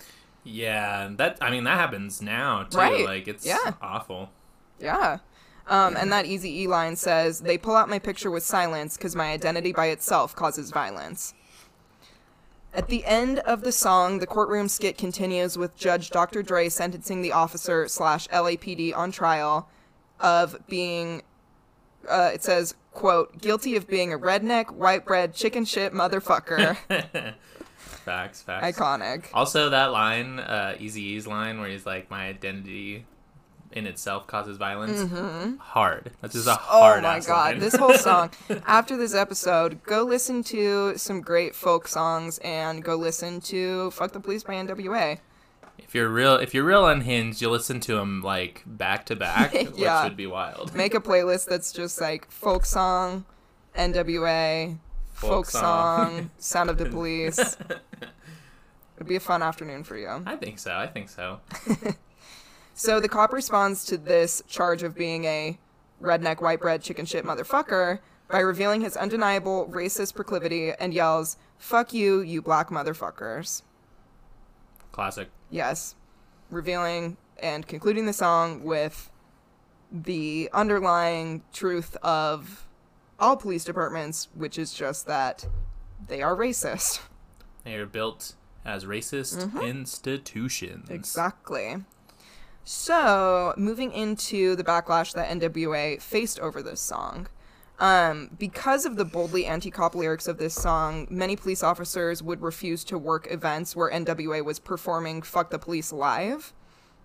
yeah, that I mean that happens now too. Right. Like it's Yeah. awful. Yeah. Um, and that Easy E line says, they pull out my picture with silence because my identity by itself causes violence. At the end of the song, the courtroom skit continues with Judge Dr. Dre sentencing the officer slash LAPD on trial of being, uh, it says, quote, guilty of being a redneck, white bread, chicken shit motherfucker. Facts, facts. Iconic. Also, that line, uh, Eazy-E's line, where he's like, "My identity in itself causes violence." Hard. That's just a Mm-hmm. Oh my god, line. this whole song. After this episode, go listen to some great folk songs and go listen to "Fuck the Police" by N.W.A. if you're real, if you're real unhinged, you listen to them like back to back, Yeah. which would be wild. Make a playlist that's just like folk song, N.W.A. folk, Folk song, song. Sound of the Police. It'd be a fun afternoon for you. I think so. I think so. So the cop responds to this charge of being a redneck white bread chicken shit motherfucker by revealing his undeniable racist proclivity and yells, Fuck you, you black motherfuckers. Classic. Yes. Revealing and concluding the song with the underlying truth of all police departments, which is just that they are racist. They are built as racist institutions. Exactly. So, moving into the backlash that NWA faced over this song. Um, because of the boldly anti cop lyrics of this song, many police officers would refuse to work events where NWA was performing Fuck the Police live,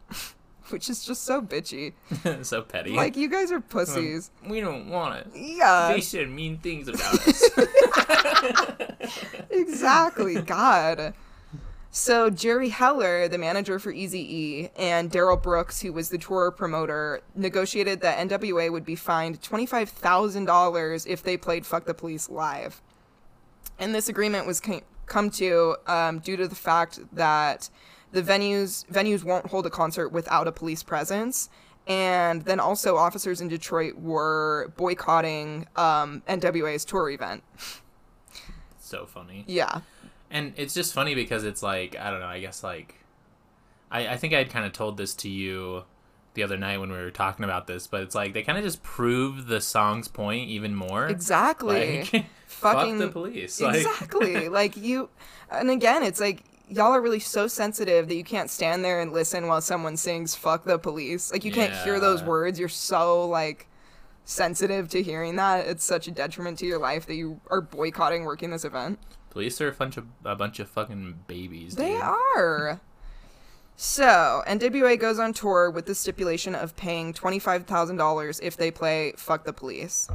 which is just so bitchy. so petty. Like, you guys are pussies. we don't want it. Yeah, They said mean things about us. exactly. God. So Jerry Heller, the manager for Eazy-E, and Daryl Brooks, who was the tour promoter, negotiated that NWA would be fined twenty-five thousand dollars if they played "Fuck the Police" live. And this agreement was come to um, due to the fact that the venues venues won't hold a concert without a police presence. And then also, officers in Detroit were boycotting um, NWA's tour event. so funny. Yeah. And it's just funny because it's like, I don't know, I guess like I, I think I had kind of told this to you the other night when we were talking about this, but it's like they kind of just prove the song's point even more. Exactly. Like, Fucking fuck the police. Exactly. like you, and again, it's like y'all are really so sensitive that you can't stand there and listen while someone sings "fuck the police." Like you can't hear those words. You're so like sensitive to hearing that. It's such a detriment to your life that you are boycotting working this event. Police are a bunch of a bunch of fucking babies. They dude. are. So, NWA goes on tour with the stipulation of paying $25,000 if they play Fuck the Police.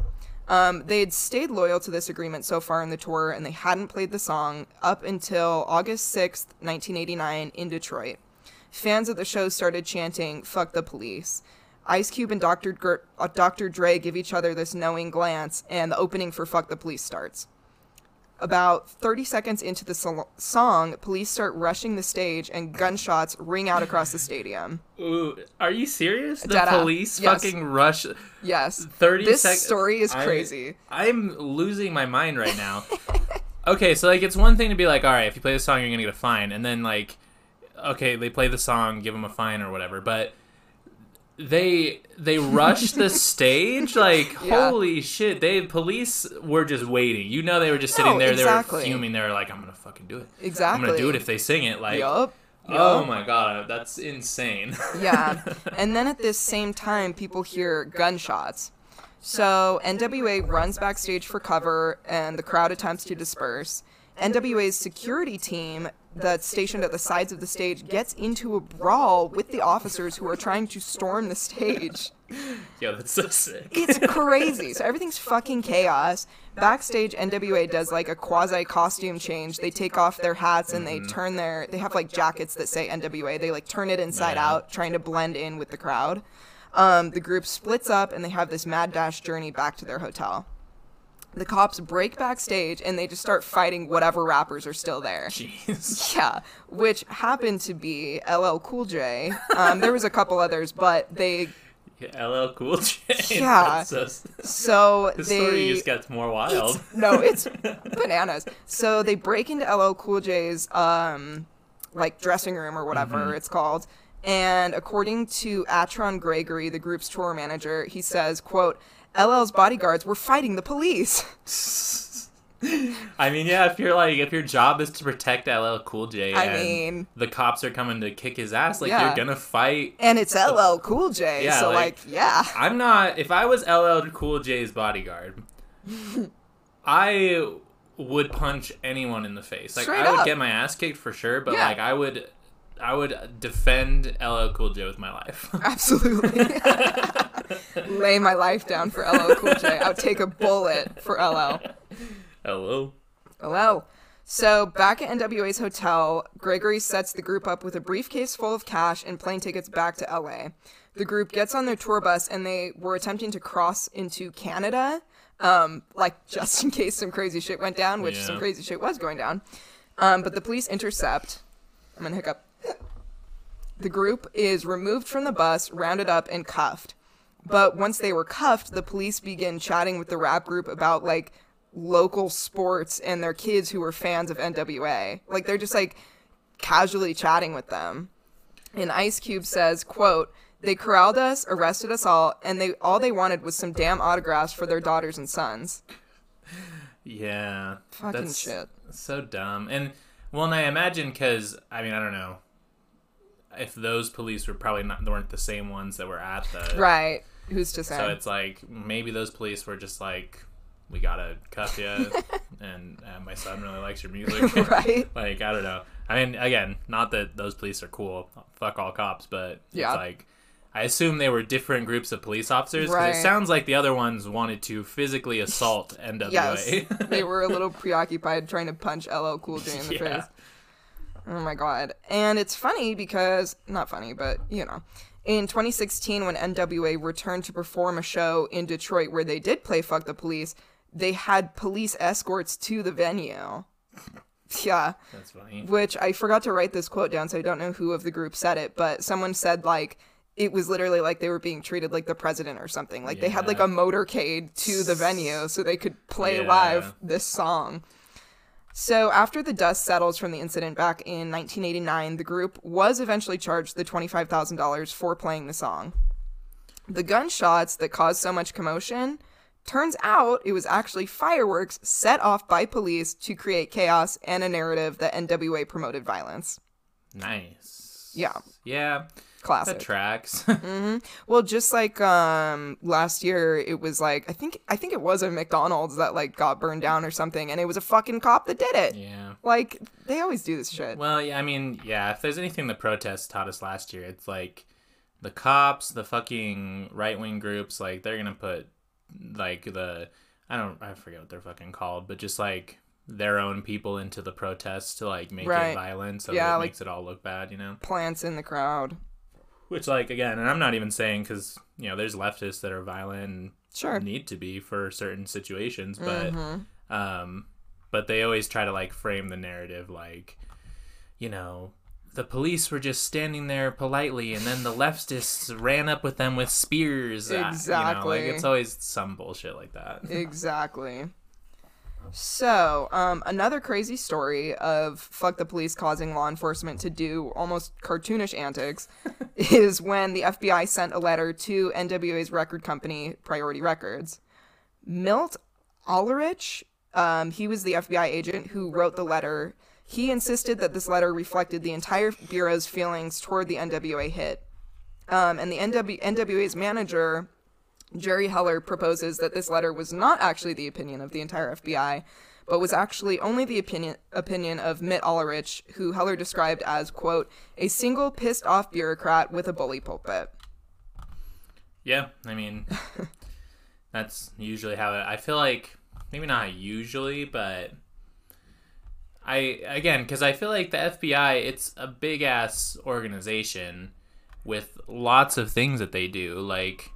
Um, they had stayed loyal to this agreement so far in the tour, and they hadn't played the song up until August 6th, 1989, in Detroit. Fans of the show started chanting, Fuck the Police. Ice Cube and Dr. Gr- uh, Dr. Dre give each other this knowing glance, and the opening for Fuck the Police starts. About 30 seconds into the sol- song, police start rushing the stage and gunshots ring out across the stadium. Ooh, are you serious? The Dead police Yes. fucking rush Yes. 30 This sec- story is I- crazy. I'm losing my mind right now. okay, so like it's one thing to be like, all right, if you play the song, you're gonna get a fine, and then like, okay, they play the song, give them a fine or whatever, but they they rush the stage like Yeah. holy shit they police were just waiting you know they were just sitting No, there exactly. they were fuming they were like i'm gonna fucking do it Exactly. i'm gonna do it if they sing it like Yup. oh my god that's insane Yeah. and then at this same time, people hear gunshots. So NWA runs backstage for cover, and the crowd attempts to disperse. NWA's security team that's stationed at the sides of the stage gets into a brawl with the officers who are trying to storm the stage. yo that's so sick It's crazy. So everything's fucking chaos. Backstage, NWA does like a quasi costume change. They take off their hats and they turn their. They have like jackets that say NWA. They like turn it inside Yeah. out, trying to blend in with the crowd. Um, the group splits up and they have this mad dash journey back to their hotel. The cops break backstage and they just start fighting whatever rappers are still there. jeez Yeah, which happened to be LL Cool J. Um, there was a couple others, but they Yeah, ll cool j Yeah. So- so the they story just gets more wild no, it's bananas. So they break into LL Cool J's um like dressing room or whatever Mm-hmm. it's called. And according to Atron Gregory, the group's tour manager, he says, quote, LL's bodyguards were fighting the police. I mean, yeah, if you're like, if your job is to protect LL Cool J, I and mean- the cops are coming to kick his ass, like Yeah. you're gonna fight. And it's LL Cool J. Yeah, so like- like, yeah. I'm not. If I was LL Cool J's bodyguard, I would punch anyone in the face. Like Straight I would up. get my ass kicked for sure, but Yeah. like I would, I would defend LL Cool J with my life. Absolutely. Lay my life down for LL Cool J. I would take a bullet for LL. Hello. Hello. So, back at NWA's hotel, Gregory sets the group up with a briefcase full of cash and plane tickets back to LA. The group gets on their tour bus and they were attempting to cross into Canada, um, like just in case some crazy shit went down, which Yeah. some crazy shit was going down. Um, but the police intercept. I'm gonna hiccup. The group is removed from the bus, rounded up, and cuffed. But once they were cuffed, the police begin chatting with the rap group about like local sports and their kids who were fans of NWA. Like they're just like casually chatting with them. And Ice Cube says, quote, they corralled us, arrested us all, and they all they wanted was some damn autographs for their daughters and sons. Yeah. Fucking shit. So dumb. And well, and I imagine because I mean I don't know if those police were probably not weren't the same ones that were at the Right. Who's to say? So it's like maybe those police were just like, we gotta cuff you, and uh, my son really likes your music, Right. like I don't know. I mean, again, not that those police are cool. Fuck all cops, but Yeah. it's like. I assume they were different groups of police officers. Right. It sounds like the other ones wanted to physically assault NWA. yes. they were a little preoccupied trying to punch LL Cool J in the Yeah. face. Oh my god. And it's funny because not funny, but you know. In 2016 when NWA returned to perform a show in Detroit where they did play Fuck the Police, they had police escorts to the venue. Yeah, That's funny. which I forgot to write this quote down so I don't know who of the group said it, but someone said like it was literally like they were being treated like the president or something. Like they had like a motorcade to the venue so they could play Yeah. live this song. So after the dust settles from the incident back in 1989, the group was eventually charged the $25,000 for playing the song. The gunshots that caused so much commotion turns out it was actually fireworks set off by police to create chaos and a narrative that NWA promoted violence. Nice. Yeah. Yeah. Classic. That tracks. Well, just like um last year it was like I think I think it was a McDonald's that like got burned down or something and it was a fucking cop that did it. yeah. Like they always do this shit. Well, yeah, I mean, yeah, if there's anything the protests taught us last year, it's like the cops, the fucking right wing groups, like they're gonna put like the I don't I forget what they're fucking called, but just like their own people into the protests to like make Right. it violent so Yeah, that it like- makes it all look bad, you know? Plants in the crowd. Which like again, and I'm not even saying because you know there's leftists that are violent and Sure. need to be for certain situations, but Mm-hmm. um, but they always try to like frame the narrative like, you know, the police were just standing there politely, and then the leftists ran up with them with spears. uh, you know, Exactly. like it's always some bullshit like that. Exactly. So, um, another crazy story of fuck the police causing law enforcement to do almost cartoonish antics is when the FBI sent a letter to NWA's record company, Priority Records. Milt Ulrich, um, he was the FBI agent who wrote the letter. He insisted that this letter reflected the entire bureau's feelings toward the NWA hit. Um, and the NW- NWA's manager, Jerry Heller proposes that this letter was not actually the opinion of the entire FBI, but was actually only the opinion opinion of Milt Ulrich, who Heller described as quote a single pissed off bureaucrat with a bully pulpit. Yeah, I mean, that's usually how it. I feel like maybe not usually, but I again because I feel like the FBI it's a big ass organization with lots of things that they do. Like,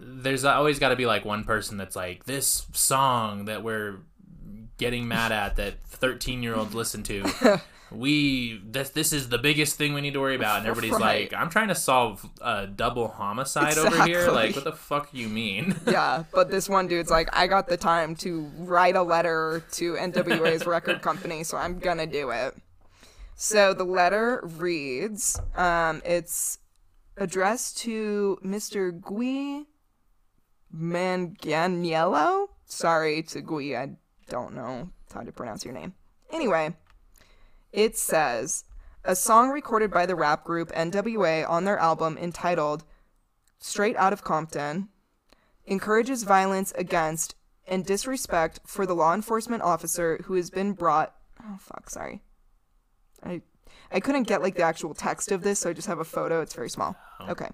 there's always got to be like one person that's like this song that we're getting mad at that 13 year olds listen to. we this this is the biggest thing we need to worry about and everybody's Right. like i'm trying to solve a double homicide over here like what the fuck you mean Yeah, but this one dude's like, I got the time to write a letter to NWA's record company, so I'm gonna do it. So the letter reads, um, it's addressed to Mr. Gui Manganiello. Sorry to Gui, I don't know how to pronounce your name. Anyway, it says a song recorded by the rap group NWA on their album entitled Straight Out of Compton encourages violence against and disrespect for the law enforcement officer who has been brought oh fuck sorry. I i couldn't get like the actual text of this so i just have a photo. It's very small. Oh. Okay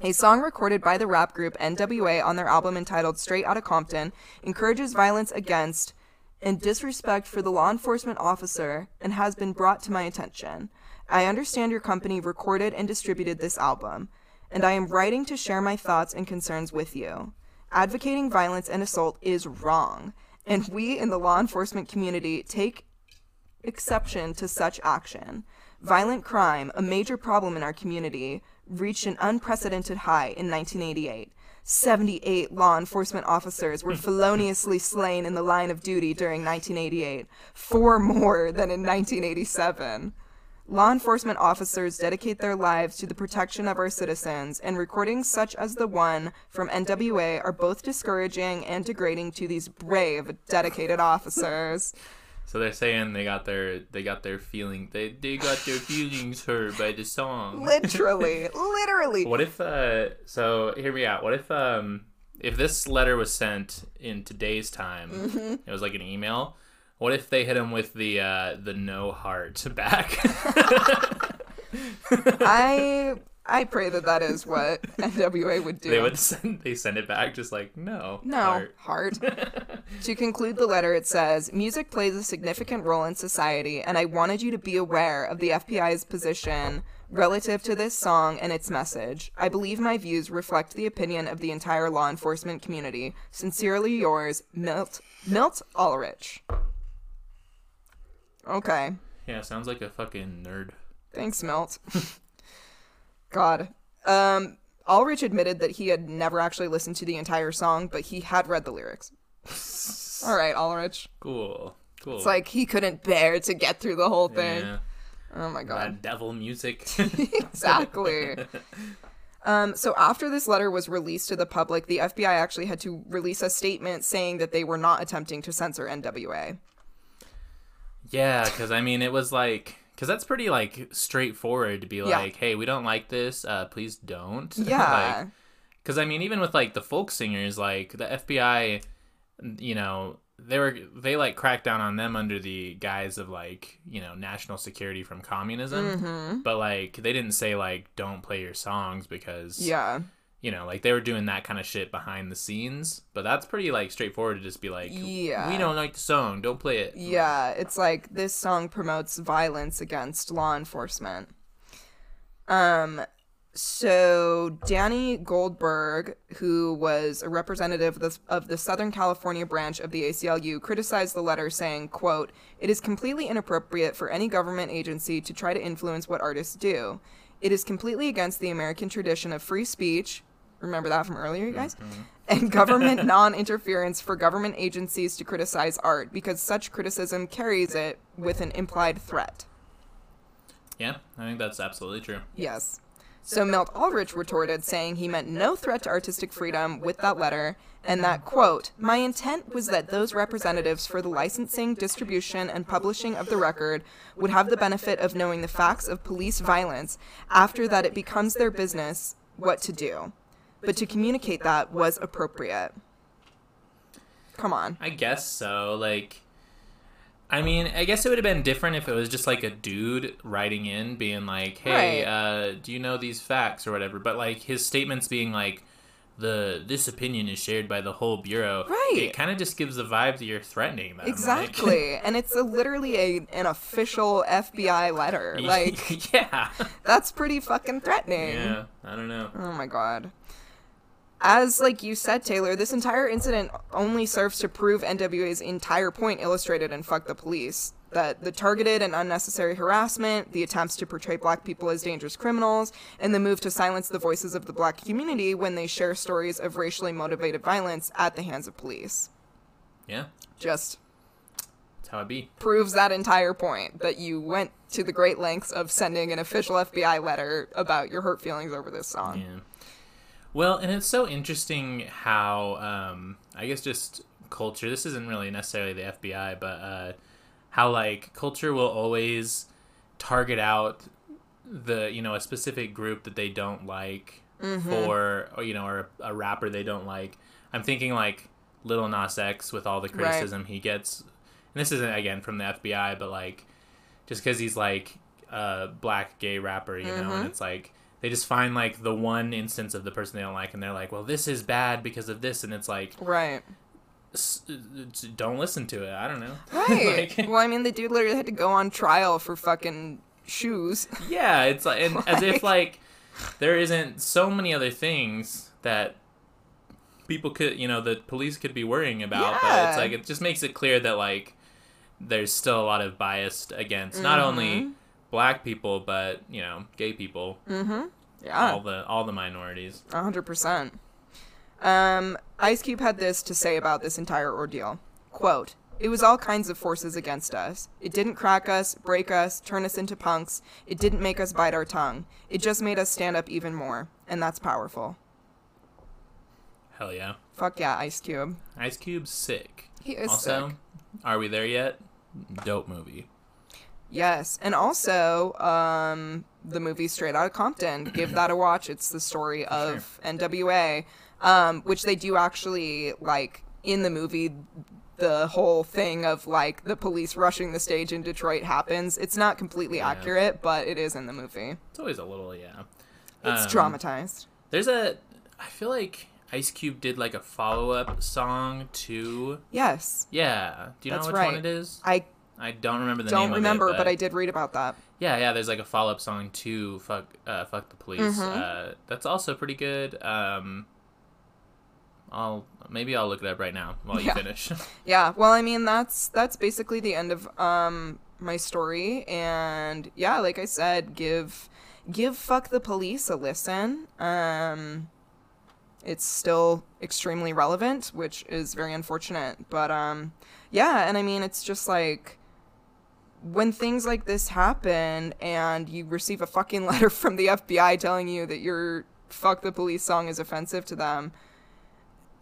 a song recorded by the rap group NWA on their album entitled Straight Outta Compton encourages violence against and disrespect for the law enforcement officer and has been brought to my attention. I understand your company recorded and distributed this album, and I am writing to share my thoughts and concerns with you. Advocating violence and assault is wrong, and we in the law enforcement community take exception to such action. Violent crime, a major problem in our community, reached an unprecedented high in 1988. 78 law enforcement officers were feloniously slain in the line of duty during 1988, four more than in 1987. Law enforcement officers dedicate their lives to the protection of our citizens, and recordings such as the one from NWA are both discouraging and degrading to these brave, dedicated officers. So they're saying they got their they got their feeling they they got their feelings hurt by the song. literally, literally. What if uh so hear me out. What if um if this letter was sent in today's time, Mm-hmm. it was like an email. What if they hit him with the uh the no heart back? I I pray that that is what NWA would do. they would send they send it back just like no No, heart. heart. to conclude the letter, it says Music plays a significant role in society, and I wanted you to be aware of the FBI's position relative to this song and its message. I believe my views reflect the opinion of the entire law enforcement community. Sincerely yours, Milt, Milt Ulrich. Okay. Yeah, sounds like a fucking nerd. Thanks, Milt. God. Um, Ulrich admitted that he had never actually listened to the entire song, but he had read the lyrics. All right, Ulrich. Cool. Cool. It's like he couldn't bear to get through the whole thing. yeah, Oh my god. that devil music. exactly. Um, so after this letter was released to the public, the FBI actually had to release a statement saying that they were not attempting to censor NWA. Yeah, because I mean, it was like, because that's pretty like straightforward to be Yeah. like, hey, we don't like this. Uh, please don't. Yeah. Because I mean, even with like the folk singers, like the FBI, you know, they were they like cracked down on them under the guise of like you know national security from communism. Mm-hmm. But like they didn't say like don't play your songs because Yeah. You know like they were doing that kind of shit behind the scenes. But that's pretty like straightforward to just be like, Yeah. we don't like the song, don't play it. Yeah, it's like this song promotes violence against law enforcement. Um so Danny Goldberg, who was a representative of the, of the Southern California branch of the ACLU, criticized the letter saying, quote, "It is completely inappropriate for any government agency to try to influence what artists do. It is completely against the American tradition of free speech, remember that from earlier, you guys? Mm-hmm. And government non interference for government agencies to criticize art because such criticism carries it with an implied threat. Yeah, I think that's absolutely true. Yes. So Milt Ulrich retorted, saying he meant no threat to artistic freedom with that letter, and that, quote, My intent was that those representatives for the licensing, distribution, and publishing of the record would have the benefit of knowing the facts of police violence after that it becomes their business what to do. But to communicate that was appropriate. Come on. I guess so. Like, I mean, I guess it would have been different if it was just like a dude writing in, being like, "Hey, Right. uh, do you know these facts or whatever?" But like his statements being like, "The this opinion is shared by the whole bureau." Right. It kind of just gives the vibe that you're threatening them. like- Exactly. and it's a, literally a, an official FBI letter. Like, yeah, that's pretty fucking threatening. yeah. I don't know. Oh my god. As like you said, Tayler, this entire incident only serves to prove NWA's entire point illustrated in Fuck the Police. That the targeted and unnecessary harassment, the attempts to portray black people as dangerous criminals, and the move to silence the voices of the black community when they share stories of racially motivated violence at the hands of police. Yeah, Just that's how it be. proves that entire point that you went to the great lengths of sending an official FBI letter about your hurt feelings over this song. Yeah. Well, and it's so interesting how um, I guess just culture. This isn't really necessarily the FBI, but uh, how like culture will always target out the you know a specific group that they don't like for or you know or a, a rapper they don't like. I'm thinking like Lil Nas X with all the criticism he gets. And this isn't again from the FBI, but like just because he's like a black gay rapper, you know, and it's like they just find like the one instance of the person they don't like, and they're like, well, this is bad because of this, and it's like, Right. s- don't listen to it. I don't know. Right. Like- well, I mean, the dude literally had to go on trial for fucking shoes. yeah, it's like, and as if like there isn't so many other things that people could, you know, the police could be worrying about, yeah. but it's like it just makes it clear that like there's still a lot of bias against not only Mm-hmm. Black people but you know gay people Mm. Yeah. all the all the minorities. A hundred percent. Um, Ice Cube had this to say about this entire ordeal. Quote, it was all kinds of forces against us. It didn't crack us, break us, turn us into punks. It didn't make us bite our tongue. It just made us stand up even more. And that's powerful. Hell yeah. Fuck yeah, Ice Cube. Ice Cube's sick. He is also, sick. are we there yet? Dope movie. Yes. And also, um, the movie Straight Outta Compton. Give that a watch. It's the story of NWA, um, which they do actually, like, in the movie, the whole thing of, like, the police rushing the stage in Detroit happens. It's not completely Yeah. accurate, but it is in the movie. It's always a little, yeah. It's Um, dramatized. There's a, I feel like Ice Cube did like a follow up song to, Yes. yeah. Do you That's know which right. one it is? I I don't remember the name don't remember, it, but I did read about that. Yeah, yeah. There's like a follow up song to "Fuck, uh, Fuck the Police." Mm-hmm. Uh, that's also pretty good. Um, I'll maybe I'll look it up right now while you finish. Yeah, well, I mean, that's that's basically the end of um my story, and yeah, like I said, give give fuck the police a listen. Um, it's still extremely relevant, which is very unfortunate, but um, yeah, and I mean, it's just like when things like this happen and you receive a fucking letter from the FBI telling you that your fuck the police song is offensive to them.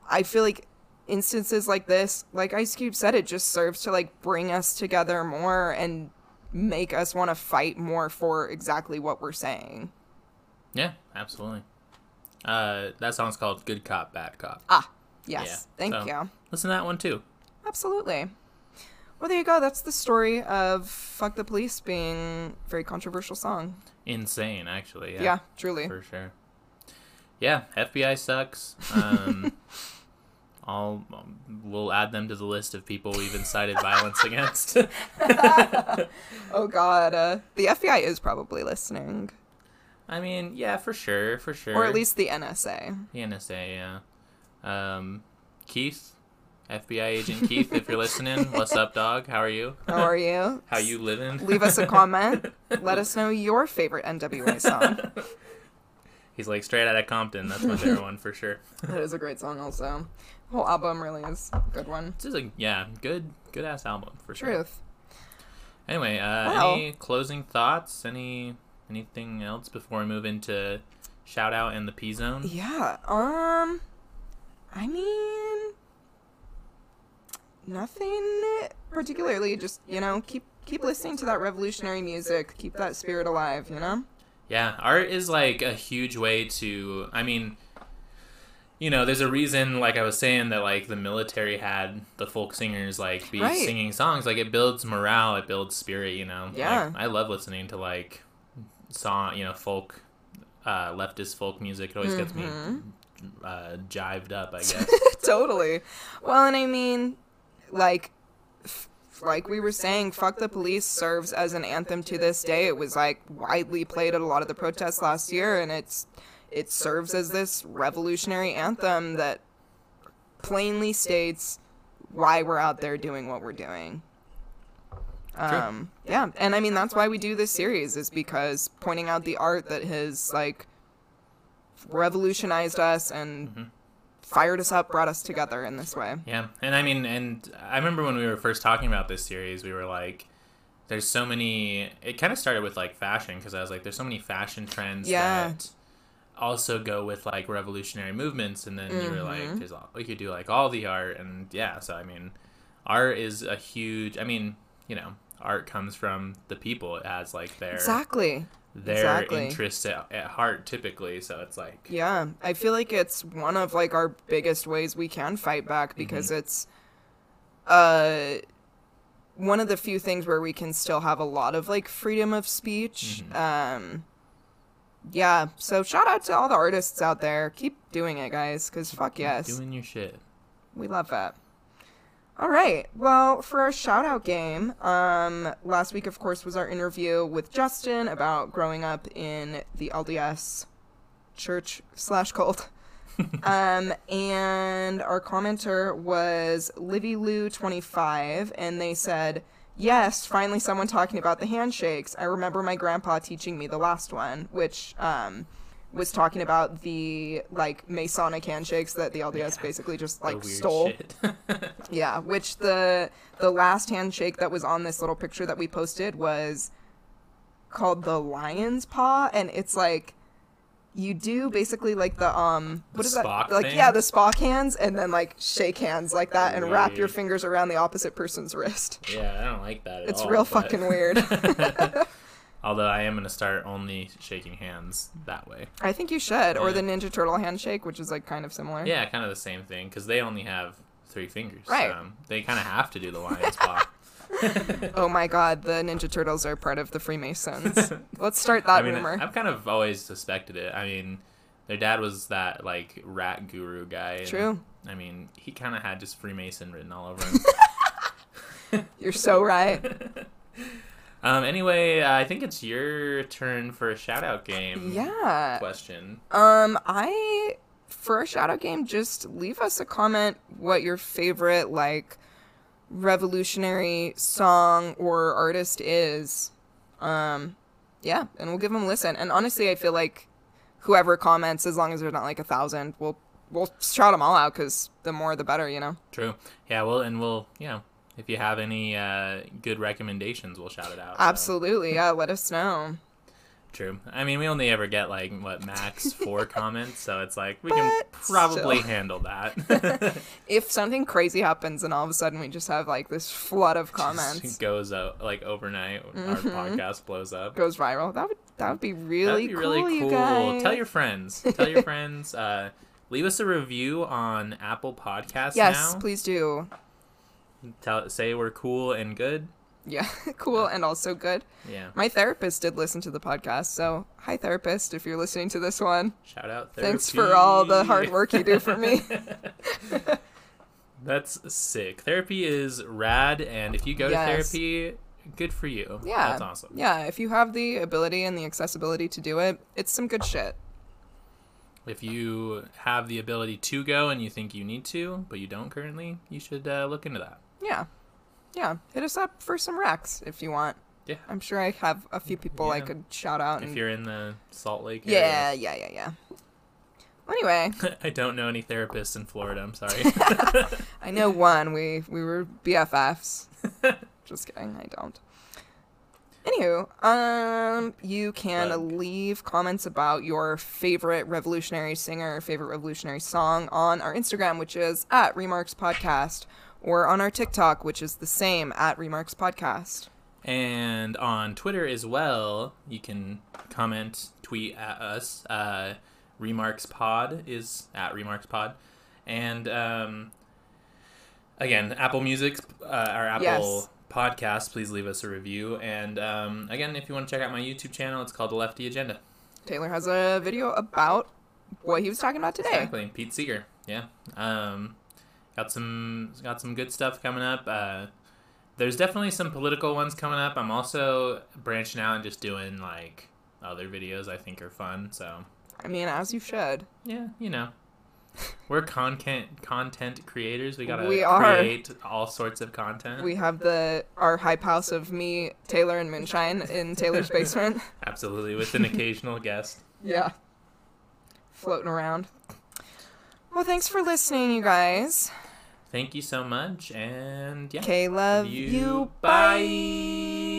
I feel like instances like this, like Ice Cube said, it just serves to like bring us together more and make us want to fight more for exactly what we're saying. yeah, absolutely. Uh, that song's called "Good Cop, Bad Cop." Ah, yes. Yeah, Thank so- you. Listen to that one too. Absolutely. Well, there you go. That's the story of Fuck the Police being a very controversial song. Insane, actually. Yeah, Yeah, truly. for sure. Yeah, FBI sucks. Um, I'll um, we'll add them to the list of people we've incited violence against. Oh, God. Uh, the FBI is probably listening. I mean, yeah, for sure, for sure. Or at least the NSA. the NSA. Yeah. Um, Keith, FBI agent Keith, if you're listening, what's up, dog? How are you? How are you? How you living? Leave us a comment. Let us know your favorite NWA song. He's like straight out of Compton. That's my favorite one for sure. That is a great song, also. The whole album really is a good one. This is a yeah, good good ass album for sure. Truth. Anyway, uh, Wow. any closing thoughts? Any anything else before we move into shout out and the P zone? Yeah. Um. I mean, nothing particularly. Just you know, keep keep listening to that revolutionary music. Keep that spirit alive. You know. Yeah, art is like a huge way to. I mean, you know, there's a reason, like I was saying, that like the military had the folk singers like be Right. singing songs. Like it builds morale, it builds spirit. You know. Yeah. Like, I love listening to like song, you know, folk, uh, leftist folk music. It always gets me Mm-hmm. uh, jived up. I guess. totally. Well, and I mean, like, f- like we were saying, "Fuck the Police" serves as an anthem to this day. It was like widely played at a lot of the protests last year, and it's it serves as this revolutionary anthem that plainly states why we're out there doing what we're doing. Um, yeah, and I mean that's why we do this series is because pointing out the art that has like revolutionized us and fired us up, brought us together in this way. Yeah, and I mean, and I remember when we were first talking about this series, we were like, "There's so many." It kind of started with like fashion because I was like, "There's so many fashion trends Yeah. that also go with like revolutionary movements," and then you were Mm-hmm. like, "There's all, we could do like all the art," and yeah, so I mean, art is a huge. I mean, you know, art comes from the people. It has like their Exactly. Their exactly. interests at, at heart typically. So it's like, Yeah, I feel like it's one of like our biggest ways we can fight back because it's uh one of the few things where we can still have a lot of like freedom of speech. Um yeah, so shout out to all the artists out there. Keep doing it, guys, cuz fuck yes. doing your shit. We love that. All right. Well, for our shout out game, um, last week, of course, was our interview with Justin about growing up in the LDS church slash cult. um, and our commenter was Livy Lou 25, and they said, Yes, finally someone talking about the handshakes. I remember my grandpa teaching me the last one, which um, was talking about the like Masonic handshakes that the LDS Yeah. basically just like weird stole. Yeah, which the the last handshake that was on this little picture that we posted was called the lion's paw and it's like you do basically like the um what The is Spock that like thing? yeah the Spock hands and then like shake hands like that and wrap your fingers around the opposite person's wrist. yeah, I don't like that at It's all, real but- fucking weird. Although I am gonna start only shaking hands that way. I think you should or Yeah. the Ninja Turtle handshake which is like kind of similar. Yeah, kind of the same thing because they only have three fingers. Right. So they kind of have to do the lion's paw. Oh my god, the Ninja Turtles are part of the Freemasons. Let's start that I mean, rumor. I've kind of always suspected it. I mean, their dad was that like rat guru guy. and, True. I mean, he kind of had just Freemason written all over him. You're so right. Um. Anyway, uh, I think it's your turn for a shout out game. Yeah. Question. Um, I for a shout out game, just leave us a comment what your favorite like revolutionary song or artist is. Um, yeah, and we'll give them a listen. And honestly, I feel like whoever comments, as long as there's not like a thousand, we'll we'll shout them all out because the more the better, you know. True. Yeah. Well, and we'll you know if you have any uh, good recommendations, we'll shout it out. so. Absolutely, yeah. Let us know. True. I mean, we only ever get like what max four comments, so it's like we can probably still. handle that. If something crazy happens and all of a sudden we just have like this flood of comments Just goes out like overnight. Our Mm-hmm. podcast blows up. goes viral, that would that would be really That'd be cool, really cool. you. Tell your friends. Tell your friends. Uh, leave us a review on Apple Podcasts yes, now. please do. Tell say we're cool and good. Yeah, cool and also good. Yeah. My therapist did listen to the podcast, so hi therapist if you're listening to this one. Shout out. Thanks for all the hard work you do for me. That's sick. Therapy is rad, and if you go Yes. to therapy, good for you. Yeah. That's awesome. Yeah, if you have the ability and the accessibility to do it, it's some good shit. If you have the ability to go and you think you need to, but you don't currently, you should uh, look into that. Yeah. Yeah, hit us up for some recs if you want. Yeah. I'm sure I have a few people I could shout out. If And... you're in the Salt Lake Yeah, area. yeah, yeah, yeah. Anyway, I don't know any therapists in Florida. I'm sorry. I know one. We we were BFFs. Just kidding. I don't. Anywho, um, you can leave comments about your favorite revolutionary singer, favorite revolutionary song on our Instagram, which is at Remarks Podcast, or on our TikTok, which is the same at Remarks Podcast. and on Twitter as well, you can comment, tweet at us. Uh, Remarks Pod is at Remarks Pod, and um, again, Apple Music, uh, our Apple Yes. podcast. Please leave us a review. And um, again, if you want to check out my YouTube channel, it's called The Lefty Agenda. Tayler has a video about what he was talking about today. Exactly, Pete Seeger. Yeah. Um, got some got some good stuff coming up. Uh, there's definitely some political ones coming up. I'm also branching out and just doing like other videos I think are fun. So I mean, as you should. yeah, you know, we're content content creators. We gotta We are. create all sorts of content. We have the our hype house of me, Tayler, and Moonshine in Tayler's basement. Absolutely, with an occasional guest. Yeah. Floating around. Well, thanks for listening, you guys. Thank you so much, and yeah. Okay, love You- you. bye. Bye.